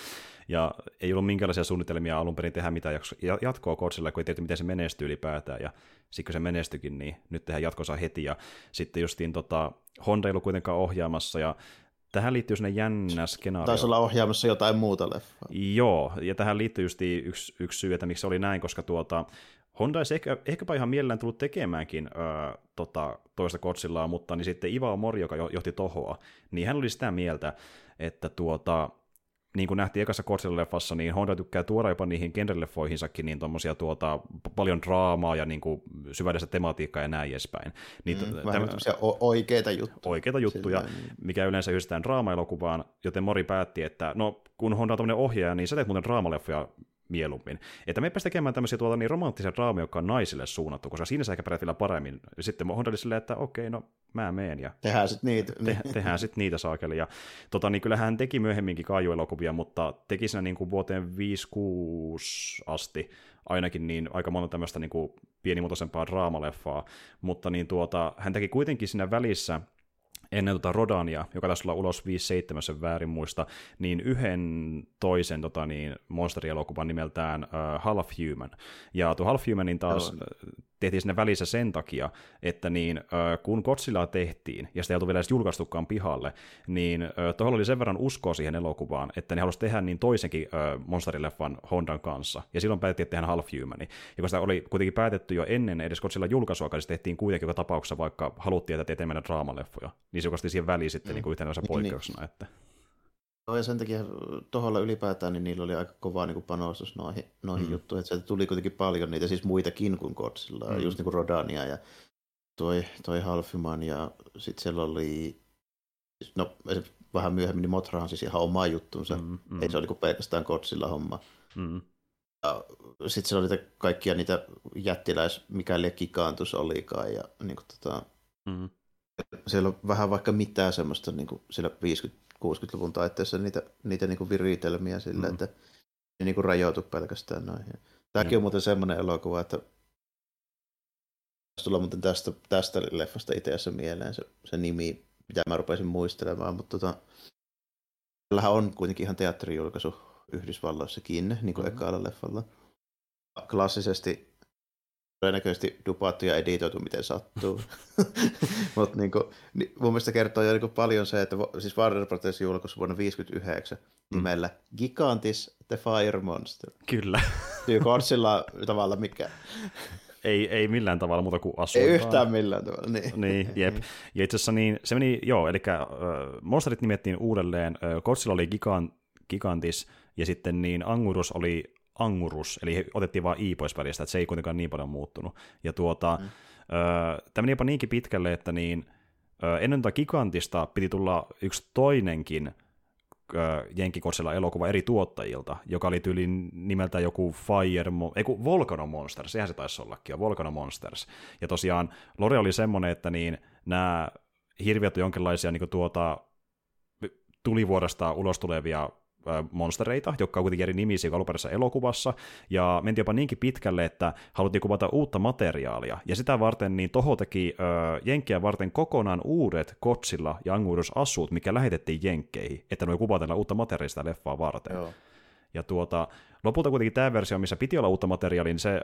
ja ei ollut minkäänlaisia suunnitelmia alun perin tehdä mitään jatkoa Godzilla, kun ei tiedä, miten se menestyy ylipäätään, ja sitten kun se menestyikin, niin nyt tehdään jatkossa heti, ja sitten justiin tota, Honda ei ollut kuitenkaan ohjaamassa, ja tähän liittyy sinne jännä skenaario. Taisi olla ohjaamassa jotain muuta leffaa. Joo, ja tähän liittyy just yksi, yksi syy, että miksi se oli näin, koska tuota, Honda olisi ehkä, ehkäpä ihan mielellään tullut tekemäänkin öö, tota, toista Godzillaa, mutta niin sitten Iva Mori, joka johti Tohoa, niin hän oli sitä mieltä, että tuota, niin kuin nähtiin ekassa Godzilla-leffassa, niin Honda tykkää tuoda jopa niihin genreleffoihinsakin niin tommosia tuota, paljon draamaa ja niin kuin syvällistä tematiikkaa ja näin edespäin. Niin, mm, vähän oikeita juttuja. Oikeita juttuja, Sillä, niin. mikä yleensä yhdistetään draama-elokuvaan, joten Mori päätti, että no kun Honda on tämmöinen ohjaaja, niin sä teet muuten draamaleffoja mieluummin. Että me tekemään tämmöisiä tuota, niin romanttisia draamia, jotka on naisille suunnattu, koska siinä sä ehkä pärjät vielä paremmin. Sitten Honda oli silleen, että okei, no mä meen. Ja tehdään sitten niitä. Te, tehdään sitten niitä saakeli. Ja tota, niin kyllähän hän teki myöhemminkin kaijuelokuvia, mutta teki siinä niin kuin vuoteen 5-6 asti ainakin niin aika monta tämmöistä niin kuin pienimuotoisempaa draamaleffaa, mutta niin tuota, hän teki kuitenkin siinä välissä ennen tota Rodania, joka taisi olla ulos 57, sen väärin muista, niin yhden toisen tota, niin, monsterielokuvan nimeltään uh, Half Human. Ja tuo Half Humanin taas tehtiin sinne välissä sen takia, että niin, kun Godzilla tehtiin, ja sitä ei oltu vielä edes julkaistukaan pihalle, niin tuolla oli sen verran uskoa siihen elokuvaan, että ne halusi tehdä niin toisenkin monsterileffan Hondan kanssa, ja silloin päätettiin, että tehdään Half Humani. Ja kun sitä oli kuitenkin päätetty jo ennen edes Godzilla julkaisua, niin se tehtiin kuitenkin joka tapauksessa, vaikka haluttiin, että teetään mennä draamaleffoja, niin se julkaistiin siihen väliin sitten mm. niin kuin yhtenä niin. poikkeuksena. Niin. Että... Joo, ja sen takia tuolla ylipäätään niin niillä oli aika kova niin kuin panostus noihin, noihin mm. juttuihin. Että sieltä tuli kuitenkin paljon niitä, siis muitakin kuin Godzilla, mm. just niin kuin Rodania ja toi, toi Halfiman ja sitten siellä oli, no vähän myöhemmin, niin Motrahan siis ihan oma juttunsa. Mm, mm. Ei se oli kuin pelkästään Godzilla homma. Mm. Ja sitten siellä oli niitä, kaikkia niitä jättiläis, mikä gigantus olikaan. Ja, niin kuin, tota, mm. Siellä on vähän vaikka mitään semmoista niin kuin siellä 50 60-luvun taitteessa niitä, niitä niin kuin viritelmiä sillä, mm. että ne niin kuin rajoitu pelkästään noihin. Tämäkin mm. on muuten semmoinen elokuva, että tulla muuten tästä, tästä leffasta itse mieleen se, se nimi, mitä mä rupesin muistelemaan, mutta tota, tällähän on kuitenkin ihan teatterijulkaisu Yhdysvalloissakin, niin kuin mm-hmm. ekalla leffalla. Klassisesti todennäköisesti dupattu ja editoitu miten sattuu. Mutta niinku, niin, mun mielestä kertoo jo niinku paljon se, että siis Warner Bros. julkaisi vuonna 1959 mm. nimellä Gigantis the Fire Monster. Kyllä. Godzilla tavalla mikä. Ei, ei millään tavalla muuta kuin asuinkaan. Ei yhtään millään tavalla, niin. niin jep. Ja itse asiassa niin, se meni, joo, eli äh, monsterit nimettiin uudelleen, äh, Godzilla oli gigan, Gigantis, ja sitten niin Angurus oli Angurus, eli otettiin vain i pois välistä, että se ei kuitenkaan niin paljon muuttunut. Ja tuota, mm. tämä meni jopa niinkin pitkälle, että niin, ennen tuota Gigantista piti tulla yksi toinenkin Jenkkikotsella elokuva eri tuottajilta, joka oli tyyli nimeltä joku Fire, ei kun Volcano Monsters, sehän se taisi ollakin, Volcano Monsters. Ja tosiaan Lore oli semmoinen, että niin nämä hirviöt on jonkinlaisia niin tuota, tulivuodesta ulos tulevia monstereita, jotka on kuitenkin eri nimisiä kuin alkuperäisessä elokuvassa, ja mentiin jopa niinkin pitkälle, että haluttiin kuvata uutta materiaalia, ja sitä varten niin Toho teki ö, Jenkkiä varten kokonaan uudet Kotsilla ja Angurus asut, mikä lähetettiin Jenkkeihin, että ne voi kuvatella uutta materiaalia leffaa varten. Joo. Ja tuota, lopulta kuitenkin tämä versio, missä piti olla uutta materiaalia, niin se ö,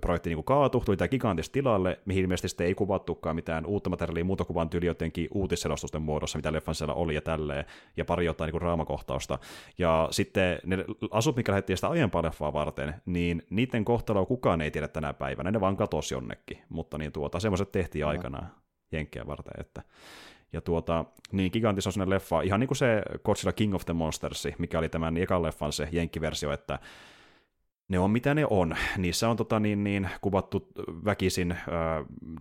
projekti niin kaatui, tuli tämä gigantis tilalle, mihin ilmeisesti sitten ei kuvattukaan mitään uutta materiaalia muuta kuin vain tyyli jotenkin uutisselostusten muodossa, mitä leffan siellä oli ja tälleen, ja pari jotain niin raamakohtausta. Ja sitten ne asut, mikä lähdettiin sitä aiempaa leffaa varten, niin niiden kohtaloa kukaan ei tiedä tänä päivänä, ne vaan katosi jonnekin, mutta niin tuota, semmoiset tehtiin aikanaan Jenkkiä varten, että ja tuota, niin Gigantis on sellainen leffa, ihan niin kuin se Godzilla King of the Monsters, mikä oli tämän ekan leffan se jenkkiversio, että ne on mitä ne on. Niissä on tota, niin, niin, kuvattu väkisin äh,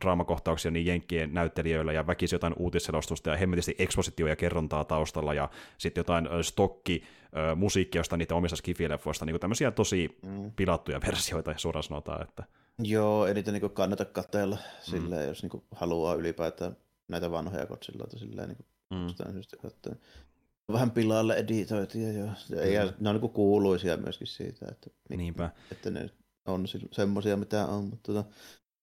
draamakohtauksia niin jenkkien näyttelijöillä ja väkisin jotain uutisselostusta ja hemmetisti ekspositio ja kerrontaa taustalla ja sitten jotain äh, stokki äh, musiikkia jostain niitä omista skifileffoista, niin tämmöisiä tosi mm. pilattuja versioita suoraan sanotaan. Että... Joo, ei niitä niin kannata katsella mm. silleen, jos niin haluaa ylipäätään näitä vanhoja Godzilloita silleen niin kuin mm. syystä Vähän pilalle editoitia jo. Ja mm. ne on niin kuuluisia myöskin siitä, että, Niinpä. että ne on semmoisia mitä on. Mutta, tota,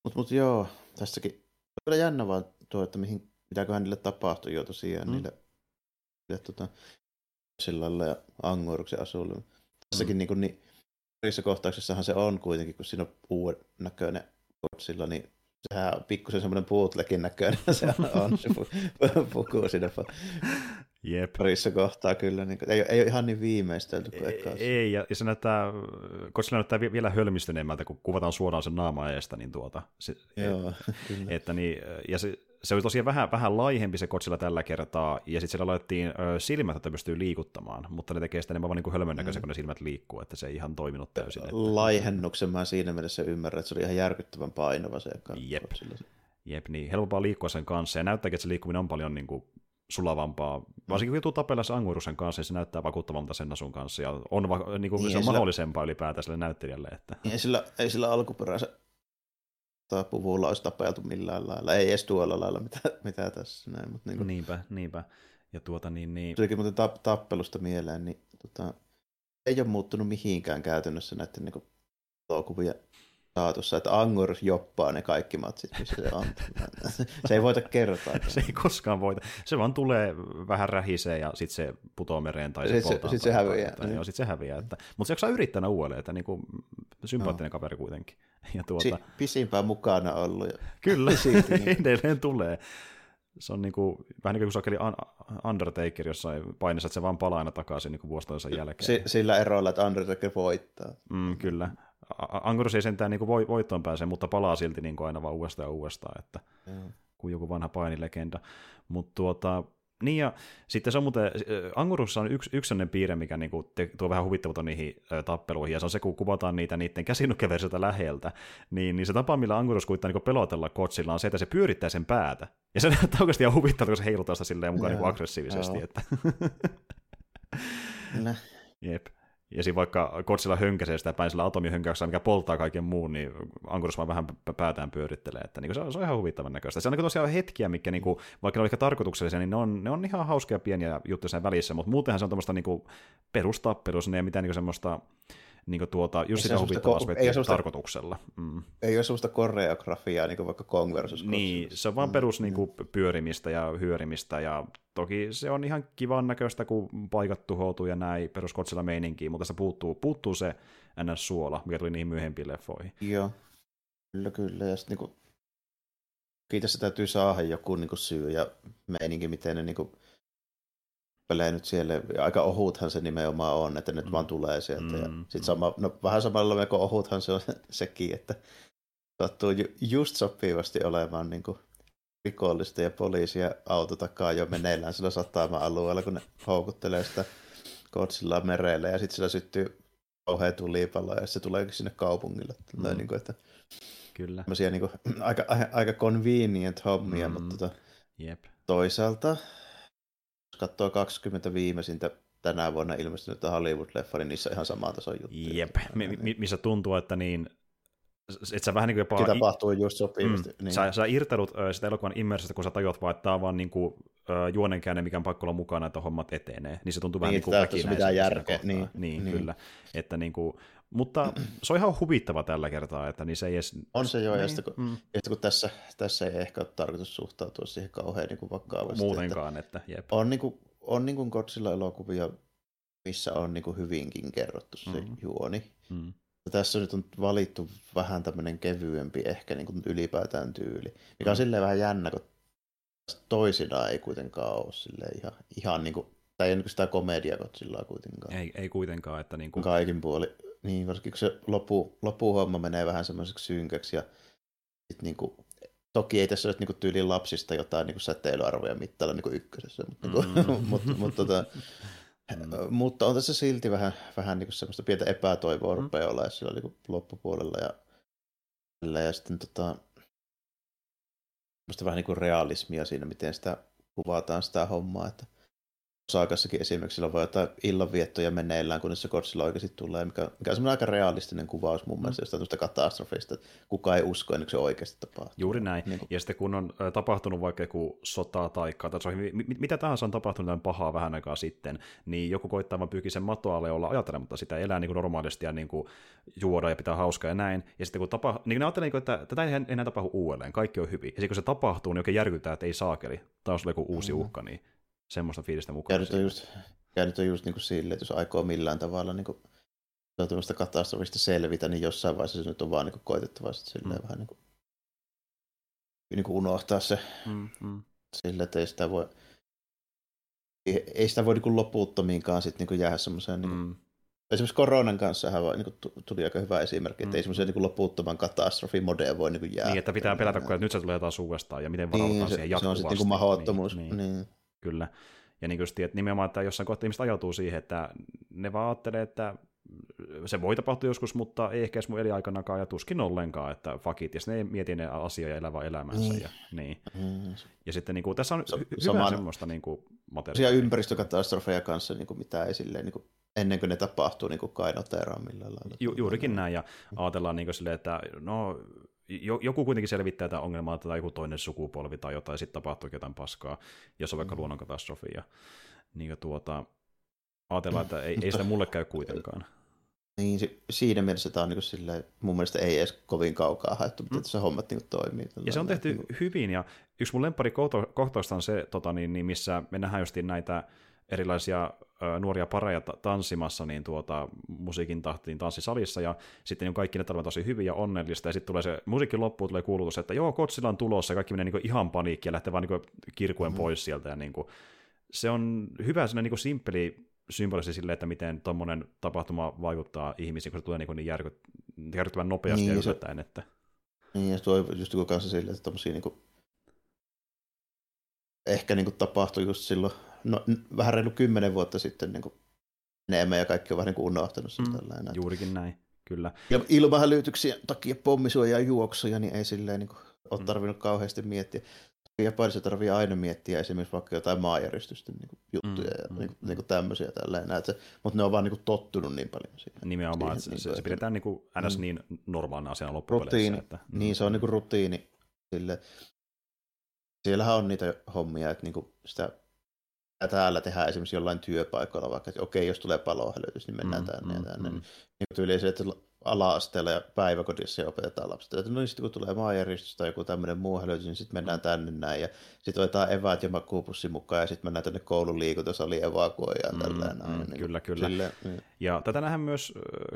mutta, mutta joo, tässäkin on kyllä jännä vaan tuo, että mihin, mitäköhän niille tapahtui jo tosiaan mm. niille, niille tota, Sillalle ja Angoruksen asuille. Tässäkin mm. niin, kuin, niin parissa kohtauksessahan se on kuitenkin, kun siinä on uuden näköinen Godzilla, niin sehän on pikkusen semmoinen bootlegin näköinen se on se puku siinä Jep. parissa kohtaa kyllä. Niin kuin, ei, ei ole ihan niin viimeistelty kuin ei, ei, ja, ja se näyttää, koska se näyttää vielä hölmistyneemmältä, kun kuvataan suoraan sen naama eestä, niin tuota, se, Joo, et, kyllä. Että niin, ja se, se oli tosiaan vähän, vähän laihempi se kotsilla tällä kertaa, ja sitten siellä laitettiin ö, silmät, että pystyy liikuttamaan, mutta ne tekee sitä enemmän niin hölmön näköisen, mm. kun ne silmät liikkuu, että se ei ihan toiminut täysin. Että... Laihennuksen mä siinä mielessä ymmärrän, että se oli ihan järkyttävän painava se Jep. Jep, niin helpompaa liikkua sen kanssa, ja näyttääkin, että se liikkuminen on paljon niin kuin, sulavampaa. Varsinkin kun joutuu tapella se Angurusen kanssa, niin se näyttää vakuuttavammalta sen asun kanssa, ja on, va- niin kuin, niin, se on sillä... mahdollisempaa ylipäätään sille näyttelijälle. Että... Niin, ei sillä, ei sillä alkuperäisen puvulla olisi tapeltu millään lailla, ei edes tuolla lailla, mitä, mitä tässä näin. Mutta niin kuin... Niinpä, niinpä. Ja tuota niin... niin... Tulikin muuten tap- tappelusta mieleen, niin tota, ei ole muuttunut mihinkään käytännössä näiden niin kuvien saatossa, että Angor joppaa ne kaikki matsit, missä se on. se ei voita kertoa. se ei koskaan voita. Se vaan tulee vähän rähisee ja sitten se putoo mereen tai se Sitten sit se häviää. Tai, niin. Joo, sitten se häviää. Että, mutta se jaksaa yrittää uudelleen, että niinku, sympaattinen no. kaveri kuitenkin. Ja tuota... Si- pisimpään mukana ollut. Kyllä, niin. edelleen tulee. Se on niinku, vähän niin kuin sakeli Undertaker jossain painissa, että se vaan palaa aina takaisin niin vuositoisen jälkeen. S- sillä eroilla, että Undertaker voittaa. Mm, kyllä. Angurus ei sentään niin kuin voittoon pääse, mutta palaa silti niin kuin aina vaan uudestaan ja uudestaan, että mm. kuin joku vanha painilegenda. Mutta tuota, niin ja sitten se on muuten, Angurussa on yksi, yksi sellainen piirre, mikä niinku te, tuo vähän huvittavuutta niihin ö, tappeluihin, ja se on se, kun kuvataan niitä niiden käsinukkeversiota läheltä, niin, niin se tapa, millä Angurus kuittaa niinku pelotella kotsilla, on se, että se pyörittää sen päätä. Ja se näyttää oikeasti ihan huvittavalta, kun se heiluttaa sitä silleen mukaan niinku aggressiivisesti. Että... Jep. Ja siinä vaikka Kotsilla hönkäsee sitä päin sillä atomihönkäyksellä, mikä polttaa kaiken muun, niin Ankurus vaan vähän päätään pyörittelee. Että niin se, on, se on ihan huvittavan näköistä. Se on niin tosiaan hetkiä, mikä niin kuin, vaikka ne ehkä tarkoituksellisia, niin ne on, ne on ihan hauskoja pieniä juttuja sen välissä, mutta muutenhan se on tämmöistä niin perustappelussa, se ei mitään niin semmoista niin kuin tuota, just sitä huvittavaa ko- ei tarkoituksella. Mm. Ei ole sellaista koreografiaa, niin kuin vaikka Kong versus Niin, se on vaan mm. perus niin kuin, pyörimistä ja hyörimistä, ja toki se on ihan kivan näköistä, kun paikat tuhoutuu ja näin peruskotsilla meininkiin, mutta se puuttuu, puuttuu se NS-suola, mikä tuli niihin myöhempiin leffoihin. Joo, kyllä kyllä, ja sitten niin kuin, kiitos, se täytyy saada joku niin kuin syy ja meininki, miten ne niin kuin, pelejä nyt siellä, aika ohuthan se nimenomaan on, että nyt mm. vaan tulee sieltä. Mm. Ja sit sama, no, vähän samalla melko ohuthan se on sekin, että sattuu ju, just sopivasti olemaan niin kuin rikollista ja poliisia auto takaa jo meneillään sillä satama-alueella, kun ne houkuttelee sitä kotsilla merelle ja sitten sillä syttyy kauhean tulipalo ja se tulee sinne kaupungille. Mm. Niin kuin, että Kyllä. Niin kuin, aika, aika convenient hommia, mm. mutta tota, Jep. toisaalta katsoo 20 viimeisintä tänä vuonna ilmestynyt Hollywood-leffa, niin niissä on ihan samaa tason juttuja. Jep, mi- missä tuntuu, että niin, että sä vähän niin kuin jopa... Tapahtuu just sopivasti. Mm, niin. sä, sä äh, sitä elokuvan immersistä, kun sä tajut vaan, että tämä on vaan niin kuin, äh, juonenkäänne, mikä on pakko olla mukana, että hommat etenee. Niin se tuntuu vähän niin, niin kuin mitään järkeä. Niin, niin, niin, kyllä. Että niin kuin, mutta se on ihan huvittava tällä kertaa, että niin se ei edes... On se joo, niin. ja, sitten, kun, mm. ja sitten kun tässä, tässä ei ehkä ole tarkoitus suhtautua siihen kauhean niin kuin vakavasti. Muutenkaan, että, että jep. On, niin kuin, on niin kuin Godzilla-elokuvia, missä on niin kuin hyvinkin kerrottu se mm. juoni. Mm. Tässä nyt on valittu vähän tämmöinen kevyempi ehkä niin kuin ylipäätään tyyli, mikä on mm. silleen vähän jännä, kun toisinaan ei kuitenkaan ole silleen ihan, ihan niin kuin, tai ei niin sitä komedia Godzillaa kuitenkaan. Ei, ei kuitenkaan, että niin kuin... Kaikin puoli niin, varsinkin kun se lopu, lopuhomma menee vähän semmoiseksi synkäksi ja sit niinku, toki ei tässä ole niinku tyylin lapsista jotain niinku säteilyarvoja mittailla niinku ykkösessä, mutta, niinku, mm. mutta, mutta, tota, mm. mutta on tässä silti vähän, vähän niinku semmoista pientä epätoivoa mm. rupeaa olla sillä niinku loppupuolella ja, ja sitten tota, vähän niinku realismia siinä, miten sitä kuvataan sitä hommaa, että Saakassakin esimerkiksi sillä voi jotain illanviettoja meneillään, kunnes se Godzilla oikeasti tulee, mikä, mikä on semmoinen aika realistinen kuvaus mun mielestä mm. jostain tuosta katastrofista, että kukaan ei usko ennen kuin se oikeasti tapahtuu. Juuri näin. Niin. Ja sitten kun on tapahtunut vaikka joku sota tai katastrofi, mitä tahansa on tapahtunut pahaa vähän aikaa sitten, niin joku koittaa vaan pyyhkiä sen matoalle olla ajattelematta sitä, elää niin kuin normaalisti ja niin kuin juoda ja pitää hauskaa ja näin. Ja sitten kun tapa, niin ne ajattelee, että tätä ei enää tapahdu uudelleen, kaikki on hyvin. Ja sitten kun se tapahtuu, niin oikein järkyttää, että ei saakeli, taas oli joku uusi mm. uhka, niin semmoista fiilistä mukaan. Ja nyt on just, ja nyt on just niin kuin silleen, että jos aikoo millään tavalla niin kuin, katastrofista selvitä, niin jossain vaiheessa se nyt on vaan niin kuin koitettava silleen mm. vähän niin kuin niin kuin unohtaa se Mm, mm. sille, että ei sitä voi, ei, sitä voi niin loputtomiinkaan sit niin jäädä semmoiseen, niin kuin, Mm. esimerkiksi koronan kanssa niin tuli aika hyvä esimerkki, että Mm. ei semmoiseen niin kuin loputtoman katastrofimodeen voi niin jäädä. Niin, että pitää pelätä, kun että nyt se tulee taas uudestaan, ja miten varaudutaan niin, siihen se on jatkuvasti. sitten niin. Niin, Niin, niin, niin. Kyllä. Ja niin kuin että nimenomaan, että jossain kohtaa ihmiset ajautuu siihen, että ne vaan ajattelee, että se voi tapahtua joskus, mutta ei ehkä edes mun eliaikanakaan, ja tuskin ollenkaan, että fuck it, ja sitten ne ei mieti ne asioita ja elävä elämänsä. Niin. Ja, niin. Mm. ja sitten niin kuin, tässä on hy- hyvä samaan- semmoista niin kuin, materiaalia. ympäristökatastrofeja kanssa, niin kuin mitä ei silleen, niin kuin, ennen kuin ne tapahtuu, niin kuin kainoteeraa millään lailla. Ju, juurikin näin, ja ajatellaan niin silleen, että no, joku kuitenkin selvittää tätä ongelmaa, tai joku toinen sukupolvi tai jotain, sitten tapahtuu jotain paskaa, jos on vaikka Mm. luonnonkatastrofi, ja niin kuin tuota, ajatellaan, että ei, ei sitä mulle käy kuitenkaan. Niin, si- siinä mielessä tämä on niin silleen, mun mielestä ei edes kovin kaukaa haettu, mutta Mm. tässä hommat niin toimii. Ja se on tehty lailla, hyvin, ja yksi mun lemppari kohto- kohtaus on se, tota, niin, niin, missä me nähdään justiin näitä erilaisia nuoria pareja ta- tanssimassa niin tuota, musiikin tahtiin tanssisalissa, ja sitten niin kaikki ne tarvitaan tosi hyvin ja onnellista, ja sitten tulee se musiikin loppuun tulee kuulutus, että joo, Kotsilla on tulossa, ja kaikki menee niin ihan paniikki ja lähtee vaan niin kirkuen Mhm. pois sieltä, ja niin kuin, se on hyvä sellainen niin simppeli symbolisesti sille, että miten tuommoinen tapahtuma vaikuttaa ihmisiin, kun se tulee niin, niin järky, järkyttävän nopeasti Niin, ja se- yllättäen, että Niin, ja tuo just joku kanssa silleen, että tommosia niinku, ehkä niinku tapahtui just silloin, no, vähän reilu kymmenen vuotta sitten niinku, enemmän ja kaikki on vähän niinku unohtanut sen Mm, mm, tällainen. juurikin näin, kyllä. Ja ilmahälytyksien takia pommisuojaa juoksuja, niin ei silleen niinku, ole Mm. tarvinnut kauheasti miettiä. Japanissa tarvii aina miettiä esimerkiksi vaikka jotain maanjäristysten niinku, juttuja Mm, ja mm, niinku, mm. niinku tämmöisiä tälleen, että, mutta ne on vaan niinku, tottunut niin paljon siihen. Nimenomaan, että siihen, se, niin se kuin, pidetään niin kuin ns. Mm. niin normaalina asiana loppupeleissä. Rutiini. Että, Niin, se on niinku rutiini. Sille. Siellähän on niitä hommia, että niinku sitä mitä täällä tehdään esimerkiksi jollain työpaikalla, vaikka että okei, jos tulee palohälytys, niin mennään Mm, tänne ja mm, tänne. mm. Niin tyyliin se, että ala-asteella ja päiväkodissa ja opetetaan lapset, että no niin sitten kun tulee maanjäristys tai joku tämmöinen muu hälytys, niin sitten mennään tänne näin ja sitten otetaan eväät ja makuupussi mukaan ja sitten mennään tänne koulun liikuntasaliin evakuoijaan Mm, mm. Niin kyllä, kyllä. Silleen, niin. Ja tätä nähdään myös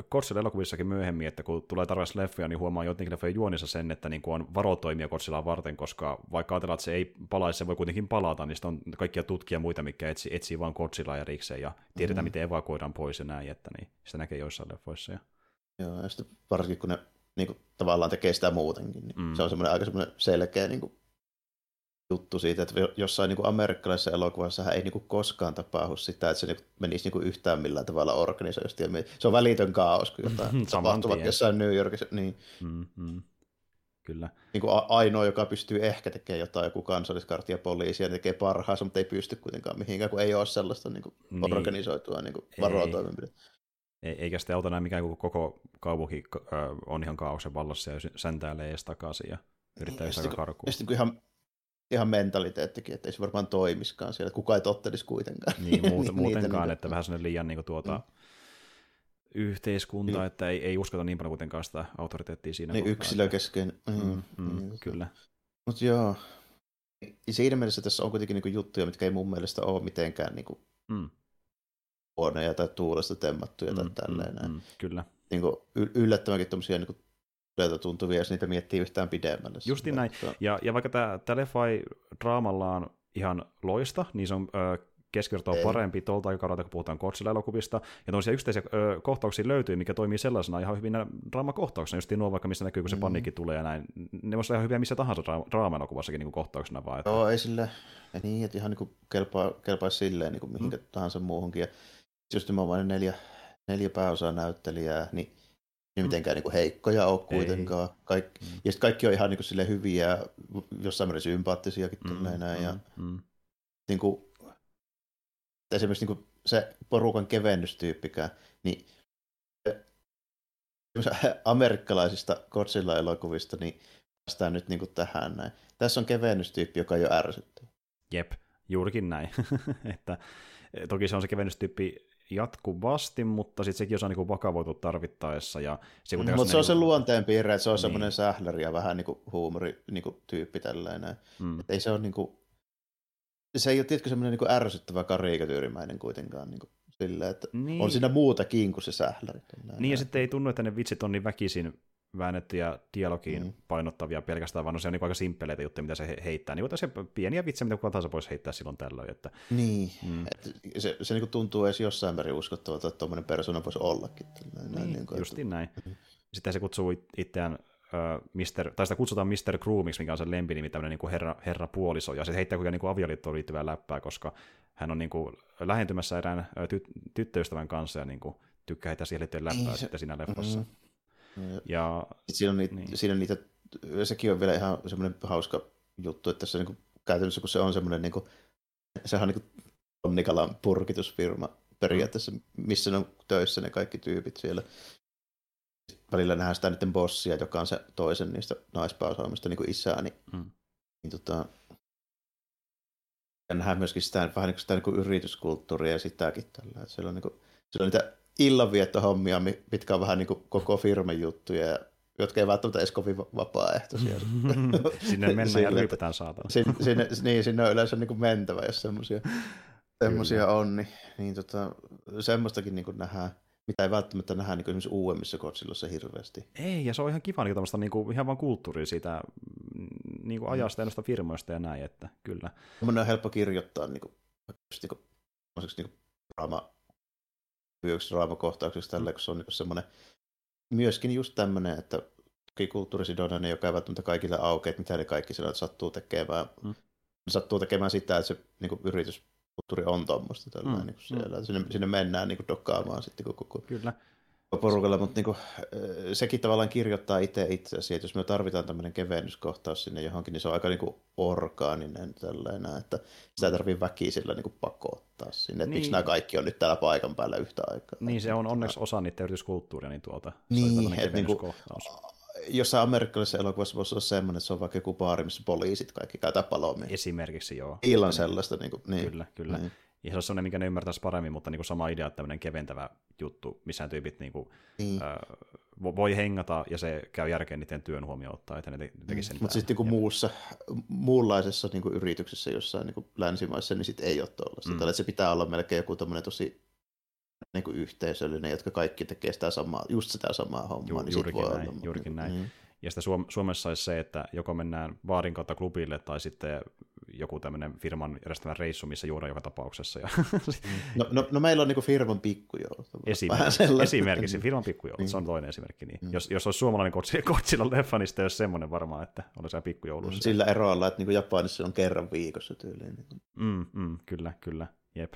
Kotsilla elokuvissakin myöhemmin, että kun tulee tarvitse leffoja, niin huomaa jotenkin leffojen juonissa sen, että niin kuin on varotoimia Kotsilaa varten, koska vaikka ajatellaan, että se ei palaisi, se voi kuitenkin palata, niin sitten on kaikkia tutkia muita, mikä etsii, etsii vaan Kotsilaa ja rikseen, ja tiedetään, Mhm. miten evakuoidaan pois ja näin, että niin, sitä näkee joissain leffoissa. Ja, Joo, ja sitten varsinkin kun ne niin kuin, tavallaan tekee sitä muutenkin, niin Mm. se on semmoinen aika semmoinen selkeä niin kuin, juttu siitä, että jo- jossain niin kuin amerikkalaisessa elokuvassa ei niin kuin, koskaan tapahdu sitä, että se niin kuin, menisi niin kuin, yhtään millään tavalla me- Se on välitön kaos, kun jotain tapahtuu vaikka jossain New Yorkissa. Niin, mm, mm, kyllä. niin kuin ainoa, joka pystyy ehkä tekemään jotain, joku kansalliskartti ja poliisi, ja ne tekee parhaansa, mutta ei pysty kuitenkaan mihinkään, kun ei ole sellaista niin kuin, Niin. organisoitua niin kuin, varotoimenpidettä. Ei- Eikä sitten auta näin mikään, kun koko kaupunki on ihan kaauksen vallassa ja säntäilee edes takaisin ja yrittää aika kun- karkuun. Ja sitten kun ihan, ihan mentaliteettikin, että ei se varmaan toimiskaan siellä, kukaan ei tottelisi kuitenkaan. Niin, muuten, Niitä muutenkaan, niitä- että vähän sellainen liian niin kuin, tuota, Mm. yhteiskunta, Niin. että ei, ei uskota niin paljon kuitenkaan sitä autoriteettia siinä Niin yksilökeskeinen. Mm, Mm, mm, niin. kyllä. Mutta joo, siinä mielessä tässä on kuitenkin niinku juttuja, mitkä ei mun mielestä ole mitenkään niinku Mm, huonoja tai tuulesta temmattuja tai mm, tälleen. mm, mm, kyllä. Niinku y- yllättävänkin tuommoisia niinku tuleilta tuntuvia, jos niitä miettii yhtään pidemmälle. Justiin näin. Mutta- Ja, ja vaikka tämä, tämä leffa ei draamallaan ihan loista, niin se on ö, keskivertoa parempi tuolta aikakaudelta, kun puhutaan Godzilla-elokuvista. Ja tuollaisia yksittäisiä ö, kohtauksia löytyy, mikä toimii sellaisena ihan hyvinä draamakohtauksena, just nuo vaikka missä näkyy, kun se Mm. paniikki tulee ja näin. Ne voisi olla ihan hyviä missä tahansa dra- draama-elokuvassakin niin kuin kohtauksena vaan. Että, Joo, ei sille, ja niin, että ihan niinku kelpaa, kelpaisi silleen niinku mihinkä mm. tahansa muuhunkin. Ja just nimenomaan ne neljä, neljä pääosaa näyttelijää, niin Mm. mitenkään niinku heikkoja ole kuitenkaan. Kaik, Mm. Ja sitten kaikki on ihan niinku sille hyviä, jossain määrin sympaattisiakin mm, mm, näin. Ja mm, mm, niinku, esimerkiksi niinku se porukan kevennystyyppikään, niin amerikkalaisista Godzilla-elokuvista, niin päästään nyt niinku tähän näin. Tässä on kevennystyyppi, joka jo ärsyttää. Jep, juurikin näin. että, e, toki se on se kevennystyyppi jatkuvasti, mutta sitten sekin osaa niinku vakavoitua tarvittaessa. Ja se kuitenkaan Mutta se on se niinku- luonteen piirre, että se on Niin. niin. semmoinen sähläri ja vähän niinku huumori niinku tyyppi tällainen. Mm. Et ei se ole niinku, se ei ole tietysti semmoinen niinku ärsyttävä karikatyyrimäinen kuitenkaan niinku sillä, että Niin. on siinä muutakin kuin se sähläri. Niin, ja sitten ei tunnu, että ne vitsit on niin väkisin väännettyjä dialogiin mm. painottavia pelkästään, vaan on se on niin aika simppeleitä juttuja, mitä se heittää. Niin se pieniä vitsejä, mitä kuka tahansa voisi heittää silloin tällöin. Että, niin, mm. Et se, se niin tuntuu edes jossain määrin uskottavalta, että tuommoinen persona voisi ollakin. Näin, niin, niin kuin, justiin että... näin. Mm. Sitten se kutsuu itseään Mister, tai sitä kutsutaan Mr. Groomiksi, mikä on se lempinimi, tämmöinen niin herra, herra puoliso, ja se heittää kuitenkin niin avioliittoon liittyvää läppää, koska hän on niin kuin lähentymässä erään ty- tyttöystävän kanssa, ja niin kuin tykkää heitä siihen liittyen läppää niin, se, sitten siinä leffassa. Mm-hmm. Ja, siinä, on niitä, niin. siinä on niitä, sekin on vielä ihan semmoinen hauska juttu, että se niin kuin, käytännössä kun se on semmoinen, niin kuin, sehän on niin kuin Nikalan purkitusfirma periaatteessa, missä ne on töissä ne kaikki tyypit siellä välillä nähdään sitä niiden bossia, joka on se toisen niistä naispääosaamista niin kuin isää, niin, mm. niin tota, ja nähdään myöskin sitä, vähän niin kuin, sitä niin kuin yrityskulttuuria ja sitäkin tällä. Että siellä on, niin kuin, siellä on niitä illanviettohommia, mitkä on vähän niin kuin koko firman juttuja, jotka ei välttämättä edes kovin vapaaehtoisia. sinne mennään ja rypetään saatana. Sinne, sinne, niin, sinne on yleensä niin kuin mentävä, jos semmoisia semmoisia on, niin, niin tota, semmoistakin niin kuin nähdään mitä ei välttämättä nähdä niin esimerkiksi uudemmissa Godzillassa hirveästi. Ei, ja se on ihan kiva niin niin kuin, ihan vaan kulttuuri siitä mm, niin kuin ajasta ja noista firmoista ja näin, että kyllä. Mun on helppo kirjoittaa niin kuin, just, niin kuin, niin kuin draama, draamakohtauksessa tällä, kun se on niin semmoinen, myöskin just tämmöinen, että kulttuurisidonainen, joka ei välttämättä kaikille aukeaa, että mitä ne kaikki siellä sattuu tekemään. Mm. sattuu tekemään sitä, että se niin kuin, yritys kulttuuri on tuommoista mm, niin siellä. Mm. Sinne, sinne mennään niin kuin dokkaamaan sitten koko, Kyllä. Porukalla, mutta niin kuin, sekin tavallaan kirjoittaa itse itseäsi, että jos me tarvitaan tämmöinen kevennyskohtaus sinne johonkin, niin se on aika niin kuin orgaaninen tällainen, että sitä ei tarvitse väkisillä niin kuin pakottaa sinne, että niin. miksi nämä kaikki on nyt täällä paikan päällä yhtä aikaa. Niin, se on onneksi osa niitä yrityskulttuuria, niin tuota, niin, että niin kuin, jossain amerikkalaisessa elokuvassa voisi olla semmoinen, että se on vaikka joku baari, missä poliisit kaikki käytää palomia. Esimerkiksi, joo. Illan sellaista. Niin kuin, niin. Kyllä, kyllä. Niin. Ja se on sellainen, mikä ne ymmärtäisi paremmin, mutta niin kuin sama idea, että tämmöinen keventävä juttu, missä tyypit niin kuin, niin. Äh, voi hengata ja se käy järkeen niiden työn huomioon ottaa, että ne te- tekisi sen. Mutta sitten niin muussa, muunlaisessa niin kuin yrityksessä jossain niin kuin länsimaissa, niin sitten ei ole tuollaista. Mm. Tällä, se pitää olla melkein joku tosi niin kuin yhteisöllinen, jotka kaikki tekee sitä samaa, just sitä samaa hommaa. Ju, niin juurikin, voi näin, olla, juurikin näin. Mm. Ja sitten Suom- Suomessa olisi se, että joko mennään baarin kautta klubille tai sitten joku tämmöinen firman järjestämä reissu, missä juodaan joka tapauksessa. Ja mm. no, no, no, meillä on niinku firman pikkujoulut. Esimerkiksi, esimerkiksi firman pikkujoulut, mm. se on toinen esimerkki. Niin. Mm. Jos, jos olisi suomalainen Godzilla leffa, niin sitten olisi semmoinen varmaan, että olisi siellä pikkujoulussa. Sillä eroalla, että niinku Japanissa on kerran viikossa tyyliin. Mm, mm, kyllä, kyllä, jep.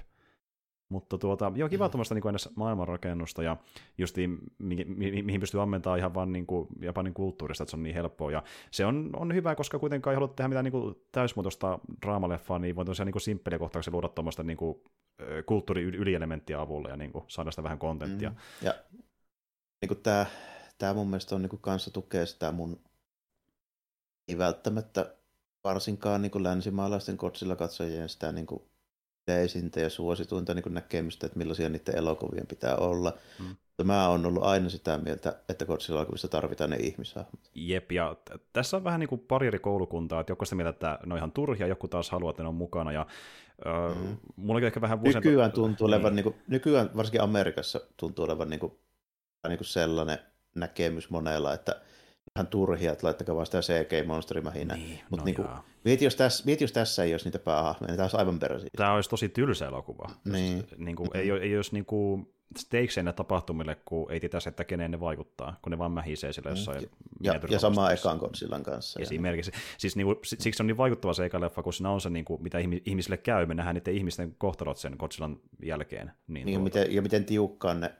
Mutta tuota, joo, kiva mm. tuommoista niin maailmanrakennusta ja just mi- mi- mihin pystyy ammentamaan ihan vaan niin kuin Japanin kulttuurista, että se on niin helppoa. Ja se on, on hyvä, koska kuitenkaan ei halua tehdä mitään niin kuin täysmuotoista draamaleffaa, niin voi tosiaan niin simppeliä kohtauksia luoda tuommoista niin kuin, kulttuuri-ylielementtiä avulla ja niin kuin, saada sitä vähän kontenttia. Mm. Ja niin kuin tämä, tämä mun mielestä on niin kuin kanssa tukee sitä mun ei välttämättä varsinkaan niin kuin länsimaalaisten kotsilla katsojien sitä niin kuin yleisintä ja suosituinta niin näkemystä, että millaisia niiden elokuvien pitää olla. Mm. Mutta mä oon ollut aina sitä mieltä, että Godzilla-elokuvissa tarvitaan ne ihmishahmot. Jep, ja t- tässä on vähän niin kuin pari eri koulukuntaa, että joku sitä mieltä, että ne on ihan turhia, joku taas haluaa, että ne on mukana, ja äh, mm. mulla ehkä vähän vuosien... Nykyään tuntuu olevan, niin. Niin kuin, nykyään varsinkin Amerikassa tuntuu olevan niin kuin, niin kuin sellainen näkemys monella, että ihan turhia, että laittakaa vaan sitä CG-monsterimähinä. Niin, Mutta no niin kuin, mieti, jos tässä, mieti, jos tässä ei olisi niitä päähahmoja, niin tämä olisi aivan peräsi. Tämä olisi tosi tylsä elokuva. Niin. Just, niin kuin, ei, ei olisi niin kuin, stakes tapahtumille, kun ei tietäisi, että keneen ne vaikuttaa, kun ne vaan mähisee sillä jossain. Mm. Ja, ja sama ekan Godzillan kanssa. Esimerkiksi. Siis niin kuin, siksi on niin vaikuttava se eka leffa, kun siinä on se, niin kuin, mitä ihmisille käy, me nähdään niiden ihmisten kohtalot sen Godzillan jälkeen. Niin, niin miten, ja miten tiukkaan ne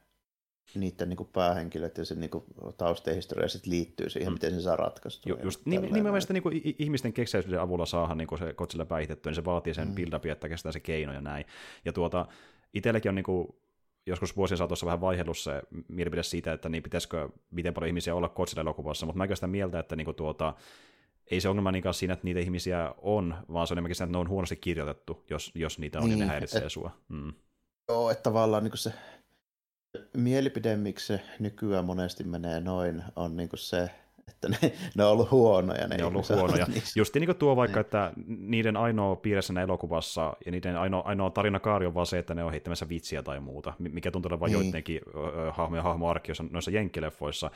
niiden niin kuin päähenkilöt ja se niin taustahistoria sitten liittyy siihen, mm. miten se saa ratkaistua. Ju, just niin, nimenomaan niin kuin ihmisten keksiäisyyden avulla saadaan niin se Godzilla päihitettyä, niin se vaatii sen mm. build että kestää se keino ja näin. Ja tuota, itselläkin on niin kuin, joskus vuosien saatossa vähän vaihellut se mielipide siitä, että niin pitäisikö miten paljon ihmisiä olla Godzilla-elokuvassa, mutta mä sitä mieltä, että niin kuin tuota, ei se ongelma niinkään siinä, että niitä ihmisiä on, vaan se on enemmänkin siinä, että ne on huonosti kirjoitettu, jos, jos niitä on, niin, niin ne häiritsee et, sua. Mm. Joo, että tavallaan niin se mielipide, miksi se nykyään monesti menee noin, on niin se, että ne, ne on ollut huonoja. Ne, ne on ollut huonoja. Just niin kuin tuo vaikka, niin. että niiden ainoa piirre siinä elokuvassa ja niiden ainoa, ainoa kaari on vaan se, että ne on heittämässä vitsiä tai muuta, mikä tuntuu olevan niin. joidenkin hahmojen hahmoarkki noissa jenkkileffoissa,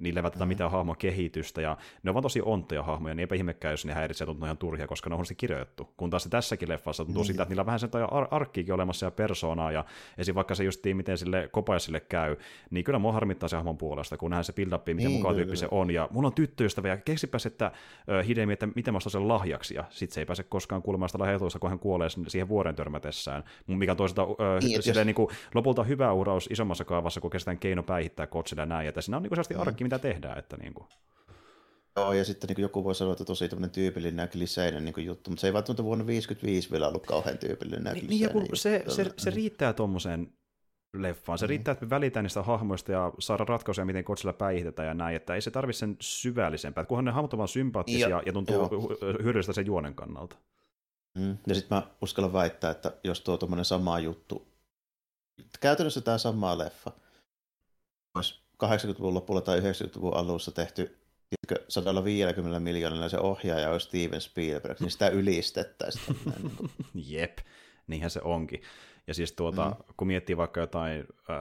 niillä ei välttämättä mm. mitään hahmokehitystä, ja ne ovat tosi onttoja hahmoja, niin eipä ihmekään, jos ne häiritsee tuntuu ihan turhia, koska ne on huonosti kirjoitettu. Kun taas tässäkin leffassa tuntuu niin. sitä, että niillä on vähän sen ar- arkkiikin olemassa ja persoonaa, ja esim. vaikka se just miten sille kopaisille käy, niin kyllä mua harmittaa se hahmon puolesta, kun nähdään se build miten niin, mukaan tyyppi se on, ja mulla on tyttöystävä, ja keksipäs, että uh, Hidemi, että miten mä sen lahjaksi, ja sit se ei pääse koskaan kuulemaan sitä lahjatuista, kun hän kuolee siihen vuoren törmätessään, mikä on toisaalta uh, niin, jos... niin kuin, lopulta hyvä uraus isommassa kaavassa, kun kestään keino päihittää kotsille ja näin, että siinä on niin kuin, arkki, mitä tehdään, että niin kuin. Joo, ja sitten niin joku voi sanoa, että tosi tämmöinen tyypillinen ja kliseinen niin juttu, mutta se ei välttämättä vuonna 1955 vielä ollut kauhean tyypillinen ja niin, niin, joku, se, se, se, riittää tuommoiseen leffaan. Se mm. riittää, että me välitään niistä hahmoista ja saada ratkaisuja, miten Kotsilla päihitetään ja näin, että ei se tarvitse sen syvällisempää. Kunhan ne hahmot ovat sympaattisia ja, ja tuntuu joo. hyödyllistä sen juonen kannalta. Mm. Ja sitten mä uskallan väittää, että jos tuo tuommoinen sama juttu, käytännössä tämä sama leffa, olisi 80-luvun lopulla tai 90-luvun alussa tehty 150 miljoonalla se ohjaaja olisi Steven Spielberg, niin sitä ylistettäisiin. Jep, niinhän se onkin. Ja siis tuota, mm. kun miettii vaikka jotain äh,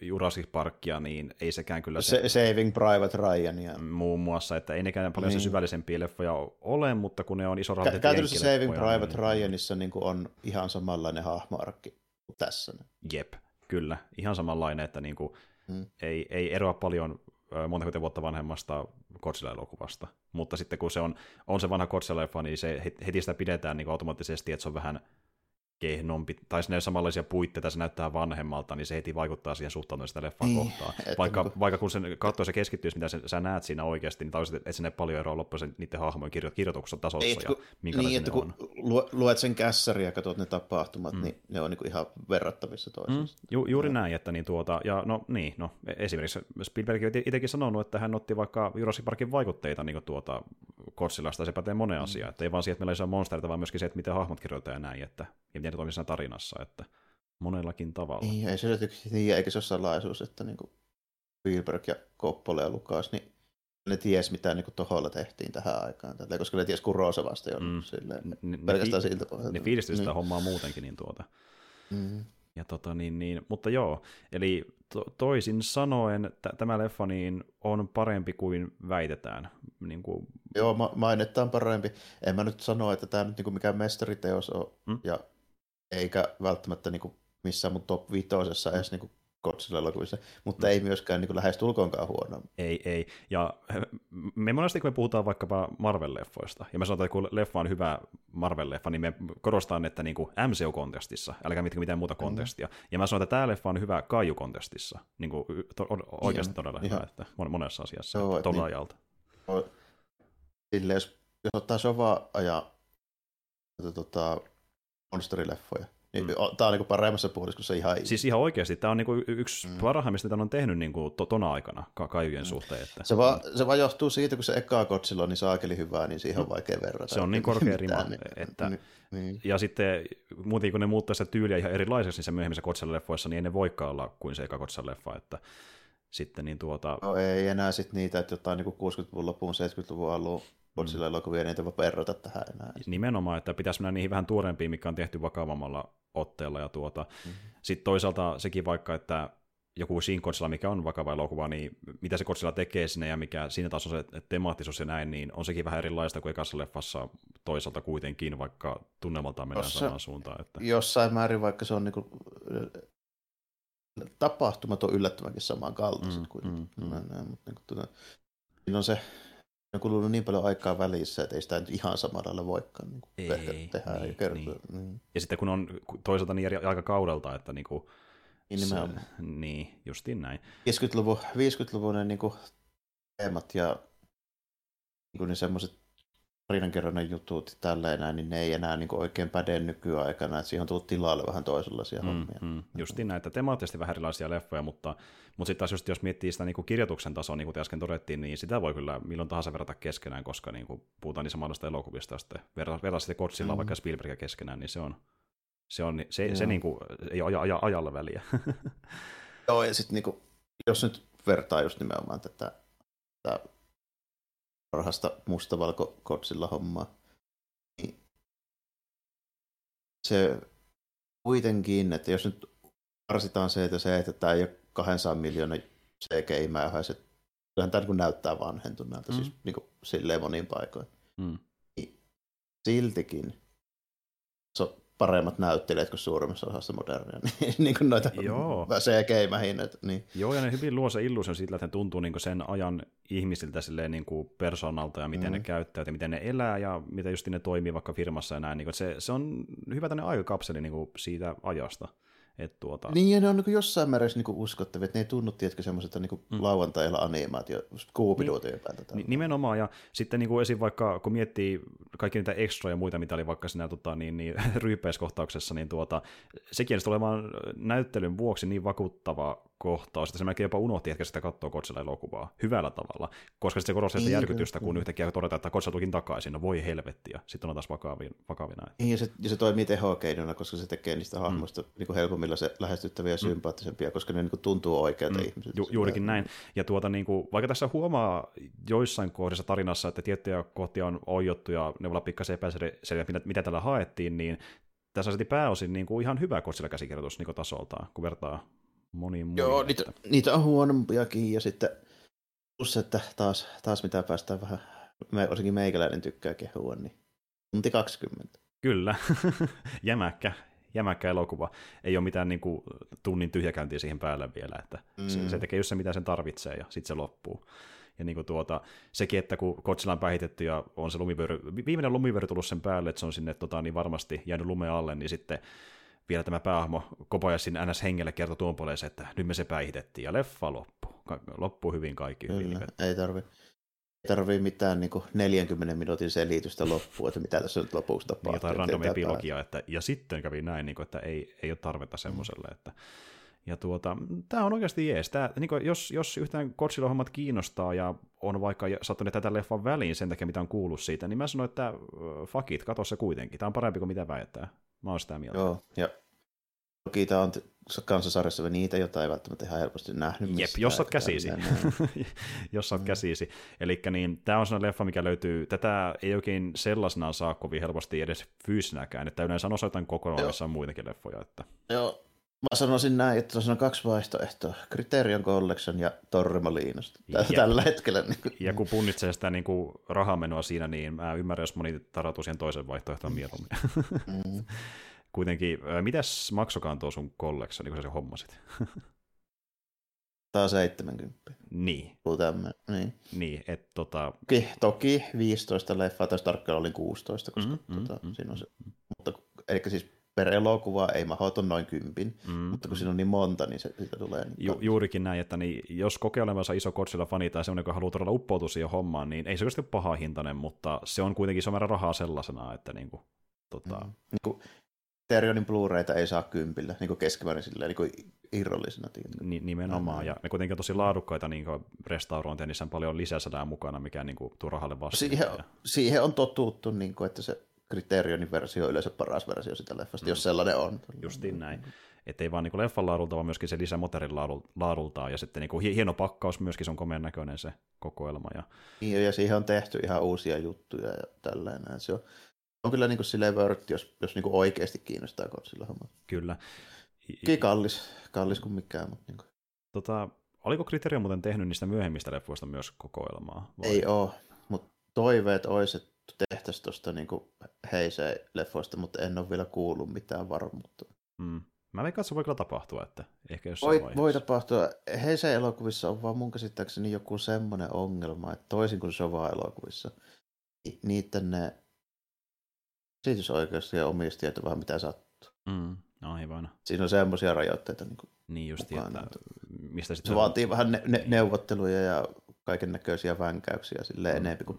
Jurassic Parkia, niin ei sekään kyllä... Se, Saving Private Ryania. Muun muassa, että ei nekään paljon niin. se syvällisempiä leffoja ole, mutta kun ne on iso Kä- Käytännössä Saving Private niin... Ryanissa niin on ihan samanlainen hahmoarkki kuin tässä. Jep, kyllä. Ihan samanlainen, että niin kuin, mm. ei, ei eroa paljon monta vuotta vanhemmasta Godzilla-elokuvasta. Mutta sitten kun se on, on se vanha Godzilla-leffa, niin se heti sitä pidetään niin automaattisesti, että se on vähän kehnompi, tai ne samanlaisia puitteita, se näyttää vanhemmalta, niin se heti vaikuttaa siihen suhtautumiseen sitä leffan niin, kohtaan. Vaikka, niin, vaikka kun sen katsoo se keskittyisi, mitä sä näet siinä oikeasti, niin taisi, että sinne paljon eroa loppujen niiden hahmojen kirjo- kirjoituksessa tasossa et, kun, ja niin, että kun on. luet sen kässäriä ja katsot ne tapahtumat, mm. niin ne on niin ihan verrattavissa toisiinsa. Mm, ju, juuri ja. näin, että niin tuota, ja no niin, no esimerkiksi Spielberg itsekin sanonut, että hän otti vaikka Jurassic Parkin vaikutteita niin tuota Godzillasta, se pätee monen mm. asiaan, että ei vaan siihen, että meillä ei saa monsterita, vaan myöskin se, että miten hahmot kirjoitetaan ja näin, että ja miten siinä tarinassa, että monellakin tavalla. Niin, ei se tiedä, eikä se ole salaisuus, että niin Spielberg ja Coppola ja Lukas, niin ne ties, mitä niin toholla tehtiin tähän aikaan, tällä, koska ne ties Kurosevasta jo mm. silleen, ne, pelkästään ne, siltä pohjalta. Ne fiilistyi sitä niin. hommaa muutenkin, niin tuota. Mm. Ja tota, niin, niin, mutta joo, eli to, toisin sanoen t- tämä leffa niin on parempi kuin väitetään. Niin kuin... Joo, ma- mainetta on parempi. En mä nyt sano, että tämä nyt niin kuin mikään mestariteos on, mm? ja eikä välttämättä niin kuin missään mun top vitosessa edes niin kuin Godzilla-elokuvissa, mutta mm. ei myöskään niin lähes tulkoonkaan huono. Ei, ei. Ja me monesti, kun me puhutaan vaikkapa Marvel-leffoista, ja me sanotaan, että kun leffa on hyvä Marvel-leffa, niin me korostaan, että niin MCU-kontestissa, älkää mitkä mitään muuta mm. kontestia. Mm. Ja mä sanon, että tämä leffa on hyvä Kaiju-kontestissa, niin kuin to, oikeasti ihan, todella ihan. hyvä, että monessa asiassa, Joo, tuolla niin, ajalta. Sille, jos, jos ottaa Sova ja tota, monsterileffoja, niin, mm. Tämä on niin paremmassa puoliskossa ihan... Siis ihan oikeasti, tämä on niin yksi mm. parhaimmista, mitä on tehnyt niin kuin tona aikana mm. suhteen. Että... Se, vaan, se vaan johtuu siitä, kun se eka kotsilla on niin saakeli hyvää, niin siihen on mm. vaikea verrata. Se on niin korkea rima. Niin, että... Niin, niin. Ja sitten muuten kun ne muuttaa sitä tyyliä ihan erilaiseksi niissä myöhemmissä Godzilla-leffoissa, niin ei ne voikaan olla kuin se eka Godzilla-leffa. Että sitten niin tuota... No ei enää sitten niitä, että jotain niin 60-luvun loppuun, 70-luvun alun Godzilla-elokuvia, niitä voi perrata tähän enää. Nimenomaan, että pitäisi mennä niihin vähän tuorempiin, mikä on tehty vakavammalla otteella. Ja tuota. Mm-hmm. Sitten toisaalta sekin vaikka, että joku Shin Godzilla, mikä on vakava elokuva, niin mitä se Godzilla tekee sinne ja mikä siinä taas on se temaattisuus ja näin, niin on sekin vähän erilaista kuin ekassa leffassa toisaalta kuitenkin, vaikka tunnelmaltaan mennään Jossa, samaan suuntaan. Että... Jossain määrin, vaikka se on niin kuin, tapahtumat on yllättävänkin samankaltaiset mm, kuin, mm, mm. Näin, mutta niin kuin, tuota, siinä on se on kulunut niin paljon aikaa välissä, että ei sitä nyt ihan samalla lailla voikaan niin kuin ei, tehdä niin, ja kertoa. Niin. Niin. Ja sitten kun on toisaalta niin eri aikakaudelta, että niin kuin, niin, se, niin, justiin näin. 50-luvun, 50-luvun ne niin kuin, teemat ja niin, kuin, niin semmoiset tarinankerronnan jutut ja tällä enää, niin ne ei enää niin oikein päde nykyaikana, että siihen on tullut tilalle vähän toisenlaisia mm, hommia. Mm, justiin näitä temaattisesti vähän erilaisia leffoja, mutta, mutta sitten taas just, jos miettii sitä niin kuin kirjoituksen tasoa, niin kuin äsken todettiin, niin sitä voi kyllä milloin tahansa verrata keskenään, koska niin kuin puhutaan niin samanlaista elokuvista, sitten verrata sitten Godzilla mm. vaikka Spielbergia keskenään, niin se on, se, on, se, se, se niin kuin, ei ole aja, ajalla väliä. Joo, ja sitten niin kuin, jos nyt vertaa just nimenomaan tätä, tätä parhasta mustavalko-kotsilla hommaa. Niin se kuitenkin, että jos nyt karsitaan se, että se, että tämä ei ole 200 miljoonaa CGI-mäyhä, se kyllähän tämä niin näyttää vanhentuneelta, mm. siis niin kuin, silleen monin paikoin. Mm. Siltikin paremmat näyttelijät kuin suurimmassa osassa modernia, niin, niin kuin noita Joo. CGI-mähineitä. Niin. Joo, ja ne hyvin luo se illuusion siitä, että ne tuntuu niin sen ajan ihmisiltä silleen niin kuin persoonalta ja miten mm. ne käyttävät ja miten ne elää ja miten just ne toimii vaikka firmassa ja näin. Niin kuin, se, se on hyvä tänne aikakapseli niin kuin siitä ajasta. Et tuota... Niin, ja ne on niin jossain määrässä niin uskottavia, että ne ei tunnu, tiedätkö, semmoiselta niin mm. lauantailla animaatio, Scooby-Dootin niin, päältä. Niin, nimenomaan, ja sitten niin kuin esim. vaikka, kun miettii kaikki niitä extra ja muita, mitä oli vaikka siinä tota, niin, niin, ryyppeiskohtauksessa, niin tuota, sekin tulee olemaan näyttelyn vuoksi niin vakuuttava kohtaus, että se melkein jopa unohti, että sitä katsoo Kotsilla elokuvaa hyvällä tavalla, koska se korostaa sitä järkytystä, kun yhtäkkiä todetaan, että Kotsilla tulikin takaisin, no voi helvettiä, sitten on taas vakavina. vakavina. Niin, ja se, ja se toimii tehokeinona, koska se tekee niistä mm. hahmoista mm. niin helpommilla se lähestyttäviä ja mm. sympaattisempia, koska ne niin kuin tuntuu oikealta mm. ihmisiltä. Ju, juurikin näin. Ja tuota, niin kuin, vaikka tässä huomaa joissain kohdissa tarinassa, että tiettyjä kohtia on oijottu ja ne voi olla pikkasen epäselviä, mitä, mitä tällä haettiin, niin tässä on pääosin niin kuin ihan hyvä Kotsilla käsikirjoitus niin tasoltaan, kun vertaa moniin muihin. Joo, niitä, niitä on huonompiakin ja sitten plus, että taas, taas mitä päästään vähän, me, varsinkin meikäläinen tykkää kehua, niin tunti 20. Kyllä, jämäkkä, jämäkkä elokuva. Ei ole mitään niin kuin, tunnin tyhjäkäyntiä siihen päälle vielä, että mm. se, se tekee just se, mitä sen tarvitsee ja sitten se loppuu. Ja niin kuin tuota, sekin, että kun Kotsilla on päihitetty ja on se lumivyöry, viimeinen lumivyöry tullut sen päälle, että se on sinne tota, niin varmasti jäänyt lumeen alle, niin sitten vielä tämä päähahmo Kobayashin NS hengelle kertoi tuon puoleen, että nyt me se päihitettiin ja leffa loppuu. Loppuu hyvin kaikki. Kyllä, hyvin. ei tarvi, ei tarvi mitään niin kuin 40 minuutin selitystä loppuun, että mitä tässä nyt lopuksi tapahtuu. Niin, jotain random epilogia, että, ja sitten kävi näin, niin kuin, että ei, ei ole tarvetta semmoiselle. Mm. Että, ja tuota, tämä on oikeasti jees. Tää, niin kuin, jos, jos yhtään Godzilla hommat kiinnostaa ja on vaikka sattunut tätä leffan väliin sen takia, mitä on kuullut siitä, niin mä sanoin, että fuck it, katso se kuitenkin. Tämä on parempi kuin mitä väittää. Mä oon sitä mieltä. Joo, ja toki tämä on kansasarjassa niitä, joita ei välttämättä ihan helposti nähnyt. Jep, jos olet käsisi. jos olet mm. käsisi. Eli niin, tämä on sellainen leffa, mikä löytyy, tätä ei oikein sellaisenaan saa kovin helposti edes fyysinäkään, että yleensä on osoitan on muitakin leffoja. Että... Joo, Mä sanoisin näin, että on kaksi vaihtoehtoa. Criterion Collection ja Torremoliinosta. Tällä hetkellä. Niin kuin. Ja kun punnitsee sitä niin kuin rahamenoa siinä, niin mä ymmärrän, jos moni tarautuu siihen toisen vaihtoehtoon mieluummin. Mm. Kuitenkin, mitäs maksokaan tuo sun Collection, niin kun sä se hommasit? Tää on 70. Niin. Tämmönen. Niin. Niin, että tota... Toki, toki 15 leffaa, tai tarkkaan oli 16, koska mm, tota, mm, siinä on se. Mm. Mutta, eli siis per elokuva ei mahdoton noin kympin, mm, mutta kun siinä on niin monta, niin se, siitä tulee... Niin Ju, juurikin näin, että niin, jos kokee olevansa iso Godzilla-fani tai semmoinen, joka haluaa todella uppoutua siihen hommaan, niin ei se ole paha hintainen, mutta se on kuitenkin iso määrä rahaa sellaisena, että niin kuin, tota... mm. niin kuin, Terionin Blu-rayta ei saa kympillä, niin kuin keskimäärin silleen, niin kuin irrallisena. Ni, nimenomaan, ja ne kuitenkin on tosi laadukkaita niin restaurointeja, niissä on paljon lisäsälää mukana, mikä niin kuin, tuo rahalle vastaan. Siihen, siihen on totuttu, niin kuin, että se Criterionin versio on yleensä paras versio sitä leffasta, mm. jos sellainen on. Justiin näin. Että ei vaan niin leffan laadulta, vaan myöskin se lisämoterin laadultaan, ja sitten niin kuin hieno pakkaus myöskin, se on komean näköinen se kokoelma. Ja... Niin, ja siihen on tehty ihan uusia juttuja ja tällainen. Se on, on kyllä niin kuin silleen vörtti, jos, jos niin kuin oikeasti kiinnostaa Godzilla homma. Kyllä. Kyllä kallis, kallis kuin mikään. Mutta niin kuin. Tota, oliko Kriterio muuten tehnyt niistä myöhemmistä leffoista myös kokoelmaa? Vai? Ei ole, mutta toiveet olisi, että tehtäisiin tuosta niin Heisei-leffoista, mutta en ole vielä kuullut mitään varmuutta. Mm. Mä veikkaan, että se voi kyllä tapahtua, että ehkä jos voi, voi tapahtua. Heisei-elokuvissa on vaan mun käsittääkseni joku semmoinen ongelma, että toisin kuin Sova-elokuvissa, niiden ne esitysoikeus ja omistajat on vähän mitä sattuu. Mm, aivan. Siinä on semmoisia rajoitteita niin, niin just, että mistä se vaatii vähän ne, ne, neuvotteluja ja kaiken näköisiä vänkäyksiä silleen mm. enemmän kuin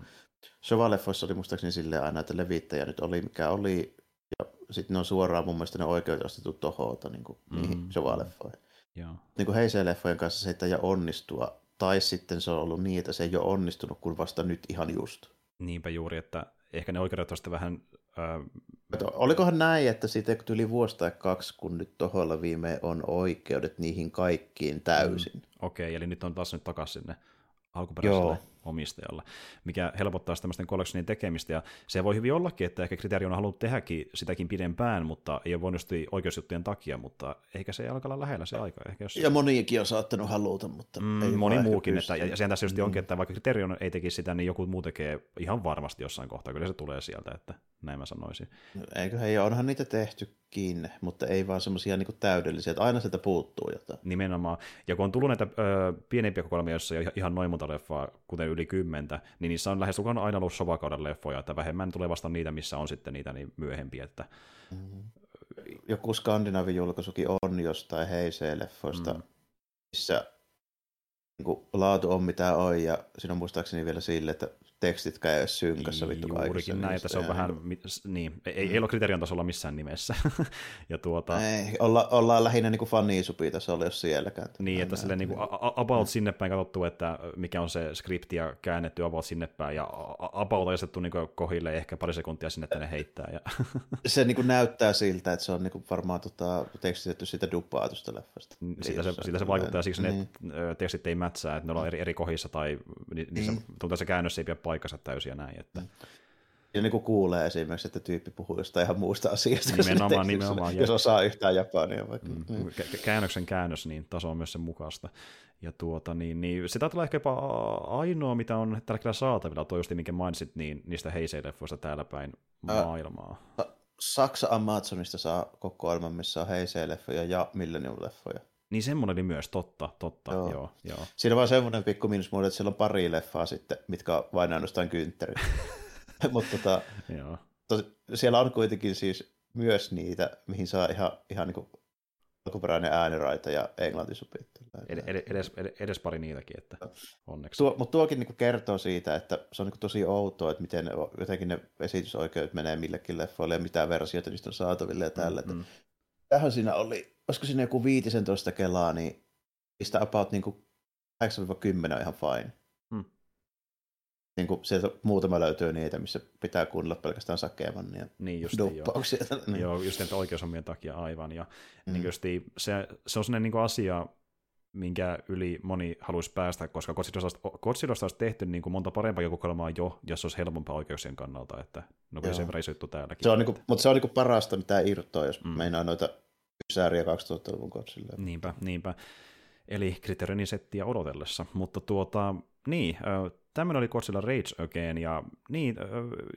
Sovaleffoissa oli muistaakseni silleen aina, että levittäjä nyt oli mikä oli, ja sitten ne on suoraan mun mielestä ne oikeudet ostettu toholta niin kuin, mm. niihin Sovaleffoihin. Niin kuin Heisei-leffojen kanssa se ei onnistua, tai sitten se on ollut niin, että se ei ole onnistunut kuin vasta nyt ihan just. Niinpä juuri, että ehkä ne oikeudet on vähän... Ää... Olikohan näin, että siitä yli vuosi tai kaksi, kun nyt toholla viimein on oikeudet niihin kaikkiin täysin. Mm. Okei, okay, eli nyt on taas nyt takaisin sinne alkuperäiselle. Joo, omistajalle, mikä helpottaa tämmöisten collectionin tekemistä, ja se voi hyvin ollakin, että ehkä kriteeri on halunnut tehdäkin sitäkin pidempään, mutta ei ole voinut oikeusjuttujen takia, mutta ehkä se ei alkaa olla lähellä se aika. Ehkä jos... Ja monikin on saattanut haluta, mutta mm, ei Moni muukin, että, ja sen tässä just mm. onkin, että vaikka kriteeri ei tekisi sitä, niin joku muu tekee ihan varmasti jossain kohtaa, kyllä se tulee sieltä, että näin mä sanoisin. No, eiköhän, ja onhan niitä tehtykin, mutta ei vaan semmoisia niin täydellisiä, että aina sieltä puuttuu jotain. Nimenomaan, ja kun on tullut näitä ö, pienempiä kokoelmia, joissa ei ihan noin monta leffaa, kuten yli kymmentä, niin niissä on lähes aina ollut sovakauden leffoja, että vähemmän tulee vasta niitä, missä on sitten niitä niin myöhempiä. Että... Mm-hmm. Joku skandinaavin julkaisukin on jostain Heisee-leffoista, mm. missä niin laatu on mitä on, ja siinä on muistaakseni vielä sille, että tekstit käy synkässä vittu Juurikin näin, että se on vähän, niin, ei, ei ole kriterion tasolla missään nimessä. ja tuota... Ei, olla, ollaan lähinnä niin fanisupi tasolla, jos sielläkään. Niin, että sille niin kuin about sinne päin katsottu, että mikä on se skripti ja käännetty about sinne päin, ja about ajatettu niin kohille ehkä pari sekuntia sinne tänne heittää. Ja... se niin kuin näyttää siltä, että se on niin kuin varmaan tota, tekstitetty siitä duppaatusta leffasta. Siitä se, siitä se vaikuttaa, siksi niin. ne tekstit ei mätsää, että ne on eri, eri kohdissa, tai niissä, niin. tuntuu, se käännös ei pidä paikkansa täysin ja näin. Että... Ja niin kuin kuulee esimerkiksi, että tyyppi puhuu jostain ihan muusta asiasta. Nimenomaan, nimenomaan. Jos osaa yhtään japania vaikka. Mm. mm. Käännöksen käännös, niin taso on myös sen mukaista. Ja tuota, niin, niin, se taitaa olla ehkä jopa ainoa, mitä on tällä hetkellä saatavilla, tuo just minkä mainitsit, niin niistä heisei-leffoista täällä päin maailmaa. Ä, Saksa Amazonista saa kokoelman, missä on heisei-leffoja ja Millennium-leffoja. Niin semmoinen oli myös, totta, totta, joo. joo, joo. Siinä on vaan semmoinen pikku miinusmuoto, että siellä on pari leffaa sitten, mitkä on vain ainoastaan kynttäri. Mutta tota, joo. Tos, siellä on kuitenkin siis myös niitä, mihin saa ihan, ihan niin kuin alkuperäinen ääniraita ja englantisubtitteli. Ed- ed- edes, ed- edes pari niitäkin, että onneksi. Tuo, mutta tuokin niin kertoo siitä, että se on niin tosi outoa, että miten jotenkin ne esitysoikeudet menee millekin leffoille ja mitä versioita niistä on saataville ja tällä. Mm-hmm. Tähän siinä oli olisiko siinä joku 15 kelaa, niin niistä about niin kuin 8-10 on ihan fine. Hmm. Niin kuin sieltä muutama löytyy niitä, missä pitää kuunnella pelkästään sakeman ja niin just joo. niin. joo, just että oikeusomien takia aivan. Ja mm. niin justi, se, se on sellainen niin asia, minkä yli moni haluaisi päästä, koska Kotsidosta olisi tehty niin kuin monta parempaa kokoelmaa jo, jos olisi helpompaa oikeuksien kannalta, että no se verran täälläkin. Se on, niin kuin, mutta se on niin kuin parasta, mitä irtoaa, jos mm. meinaa noita sääriä 2000-luvun kotsille. Niinpä, niinpä. Eli kriteerini settiä odotellessa. Mutta tuota, niin, tämmöinen oli Godzilla Rage Again, ja niin,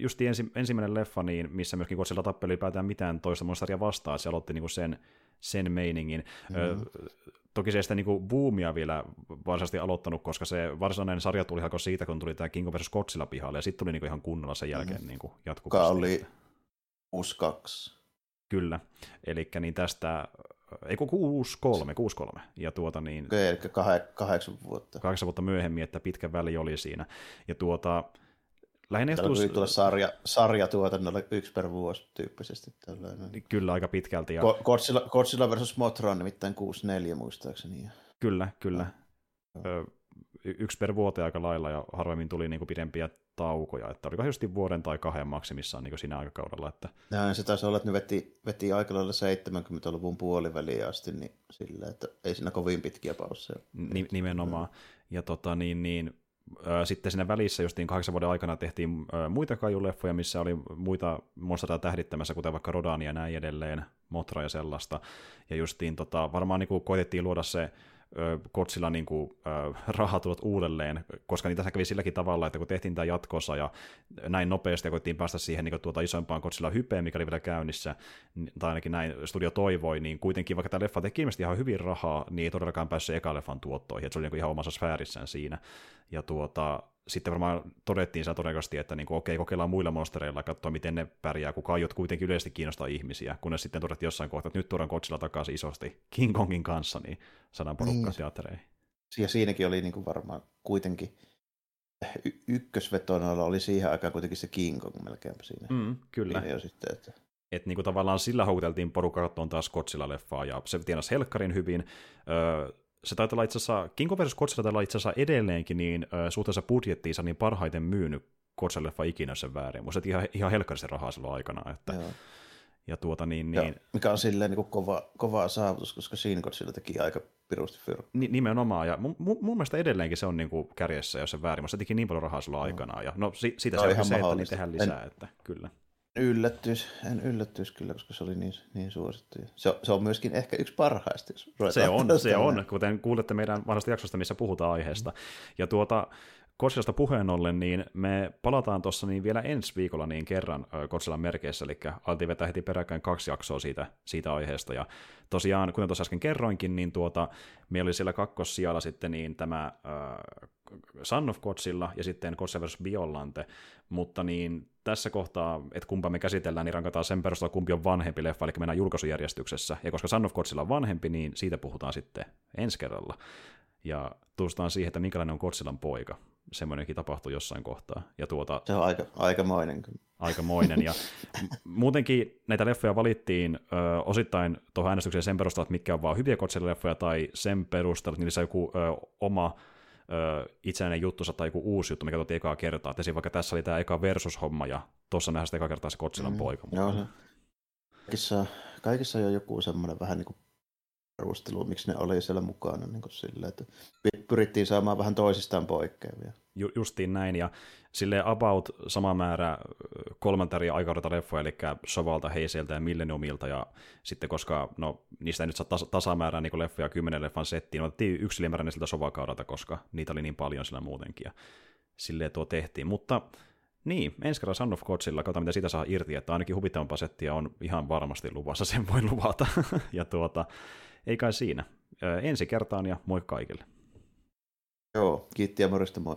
just ensi, ensimmäinen leffa, niin, missä myöskin Godzilla tappeli ylipäätään mitään toista monsteria vastaan, se aloitti niinku sen, sen meiningin. Mm-hmm. Toki se ei sitä niinku boomia vielä varsinaisesti aloittanut, koska se varsinainen sarja tuli hako siitä, kun tuli tämä King of vs. Godzilla pihalle, ja sitten tuli niinku ihan kunnolla sen jälkeen mm-hmm. niinku jatkuvasti. Joka oli 62. Kyllä, eli niin tästä, ei kun 6-3, 6-3, ja tuota niin... Okei, eli kah- kahdeksan vuotta. Kahdeksan vuotta myöhemmin, että pitkä väli oli siinä, ja tuota, lähinnä Täällä tuli tulla sarja, sarja tuotannolle yksi per vuosi tyyppisesti. Tällainen. Kyllä, aika pitkälti. Ja... Godzilla, Godzilla versus Mothra on nimittäin 6-4 muistaakseni. Kyllä, kyllä. Ö, yksi per vuote aika lailla, ja harvemmin tuli niin kuin pidempiä taukoja, että oliko just vuoden tai kahden maksimissaan niin siinä aikakaudella. Että... Ja se taisi olla, että ne veti, veti aika lailla 70-luvun puoliväliin asti, niin sillä, että ei siinä kovin pitkiä pausseja. Ni, nimenomaan. Ja tota, niin, niin, sitten siinä välissä justiin kahdeksan vuoden aikana tehtiin muita kajuleffoja, missä oli muita monstereita tähdittämässä, kuten vaikka Rodania ja näin edelleen, Motra ja sellaista. Ja justiin tota, varmaan niin koitettiin luoda se Kotsilla niin kuin, äh, rahatulot uudelleen, koska niitä kävi silläkin tavalla, että kun tehtiin tämä jatkossa ja näin nopeasti ja koettiin päästä siihen niin kuin, tuota isompaan Kotsilla hypeen, mikä oli vielä käynnissä, tai ainakin näin studio toivoi, niin kuitenkin vaikka tämä leffa teki ilmeisesti ihan hyvin rahaa, niin ei todellakaan päässyt eka leffan tuottoihin, että se oli niin kuin ihan omassa sfäärissään siinä. Ja tuota, sitten varmaan todettiin siellä todennäköisesti, että niin kuin, okei, kokeillaan muilla monstereilla, katsoa miten ne pärjää, kun kaiut kuitenkin yleisesti kiinnostaa ihmisiä, kunnes sitten todettiin jossain kohtaa, että nyt tuodaan Godzilla takaisin isosti King Kongin kanssa, niin saadaan porukkaa niin. teattereihin. Ja siinäkin oli niin kuin varmaan kuitenkin y- ykkösvetona oli siihen aikaan kuitenkin se King Kong melkein siinä. Mm, kyllä. jo sitten, että... Et niin kuin tavallaan sillä houkuteltiin porukkaa katsomaan taas Godzilla-leffaa, ja se tienasi helkkarin hyvin. Öö, se taitaa olla itse asiassa, King of vs. Godzilla taitaa olla itse asiassa edelleenkin niin suhteessa budjettiinsa niin parhaiten myynyt Godzilla-leffa ikinä sen väärin. Musta ihan, ihan helkkarisen rahaa silloin aikana. Että, Joo. Ja tuota niin, niin... Ja mikä on silleen niin kuin kova, kova saavutus, koska Shin Godzilla teki aika pirusti fyrkkaa. Ni, nimenomaan, ja mun, mun, mun mielestä edelleenkin se on niin kuin kärjessä, jos se väärin. Se teki niin paljon rahaa silloin no. aikanaan, ja no si, siitä no, se on se, että niin tehdään lisää, en, että kyllä. Yllättyis, en yllättyisi kyllä, koska se oli niin, niin suosittu. Se, se on myöskin ehkä yksi parhaista. Se on, se on, kuten kuulette meidän vanhasta jaksosta, missä puhutaan aiheesta. Ja tuota, Godzillasta puheen ollen, niin me palataan tuossa niin vielä ensi viikolla niin kerran Godzillan merkeissä, eli altiin vetää heti peräkkäin kaksi jaksoa siitä, siitä aiheesta, ja tosiaan, kuten tuossa äsken kerroinkin, niin tuota, meillä oli siellä kakkossijalla sitten niin tämä äh, Son of Godzilla ja sitten Godzilla vs. Biolante, mutta niin tässä kohtaa, että kumpa me käsitellään, niin rankataan sen perusteella, kumpi on vanhempi leffa, eli mennään julkaisujärjestyksessä, ja koska Son of Godzilla on vanhempi, niin siitä puhutaan sitten ensi kerralla. Ja tuustaan siihen, että minkälainen on Godzillan poika semmoinenkin tapahtui jossain kohtaa. Ja tuota, se on aika, aikamoinen. Aikamoinen. Ja muutenkin näitä leffoja valittiin ö, osittain tuohon äänestykseen sen perusteella, että mitkä on vaan hyviä Godzilla-leffoja, tai sen perusteella, että niissä on joku ö, oma ö, itsenäinen juttu tai joku uusi juttu, mikä tuotiin ekaa kertaa. Et vaikka tässä oli tämä eka versus-homma, ja tuossa nähdään sitä eka kertaa se Godzillan mm, poika. Joo, se. Kaikissa, kaikissa on joku semmoinen vähän niin kuin perustelu, miksi ne oli siellä mukana. Niin sille, että pyrittiin saamaan vähän toisistaan poikkeavia. Ju, justiin näin, ja sille about sama määrä kolmanta eri aikaudelta leffoja, eli Sovalta, Heiseltä ja Millenniumilta, ja sitten koska no, niistä ei nyt saa tas- tasamäärää niin leffoja kymmenen leffan settiin, niin otettiin yksi ylimääräinen siltä Sovakaudelta, koska niitä oli niin paljon sillä muutenkin, ja silleen tuo tehtiin, mutta niin, ensi kerran Son of Godsilla, katsotaan mitä siitä saa irti, että ainakin huvittavampaa settiä on ihan varmasti luvassa, sen voi luvata, ja tuota, ei kai siinä. Ensi kertaan ja moi kaikille. Joo, kiitti ja morjesta moi.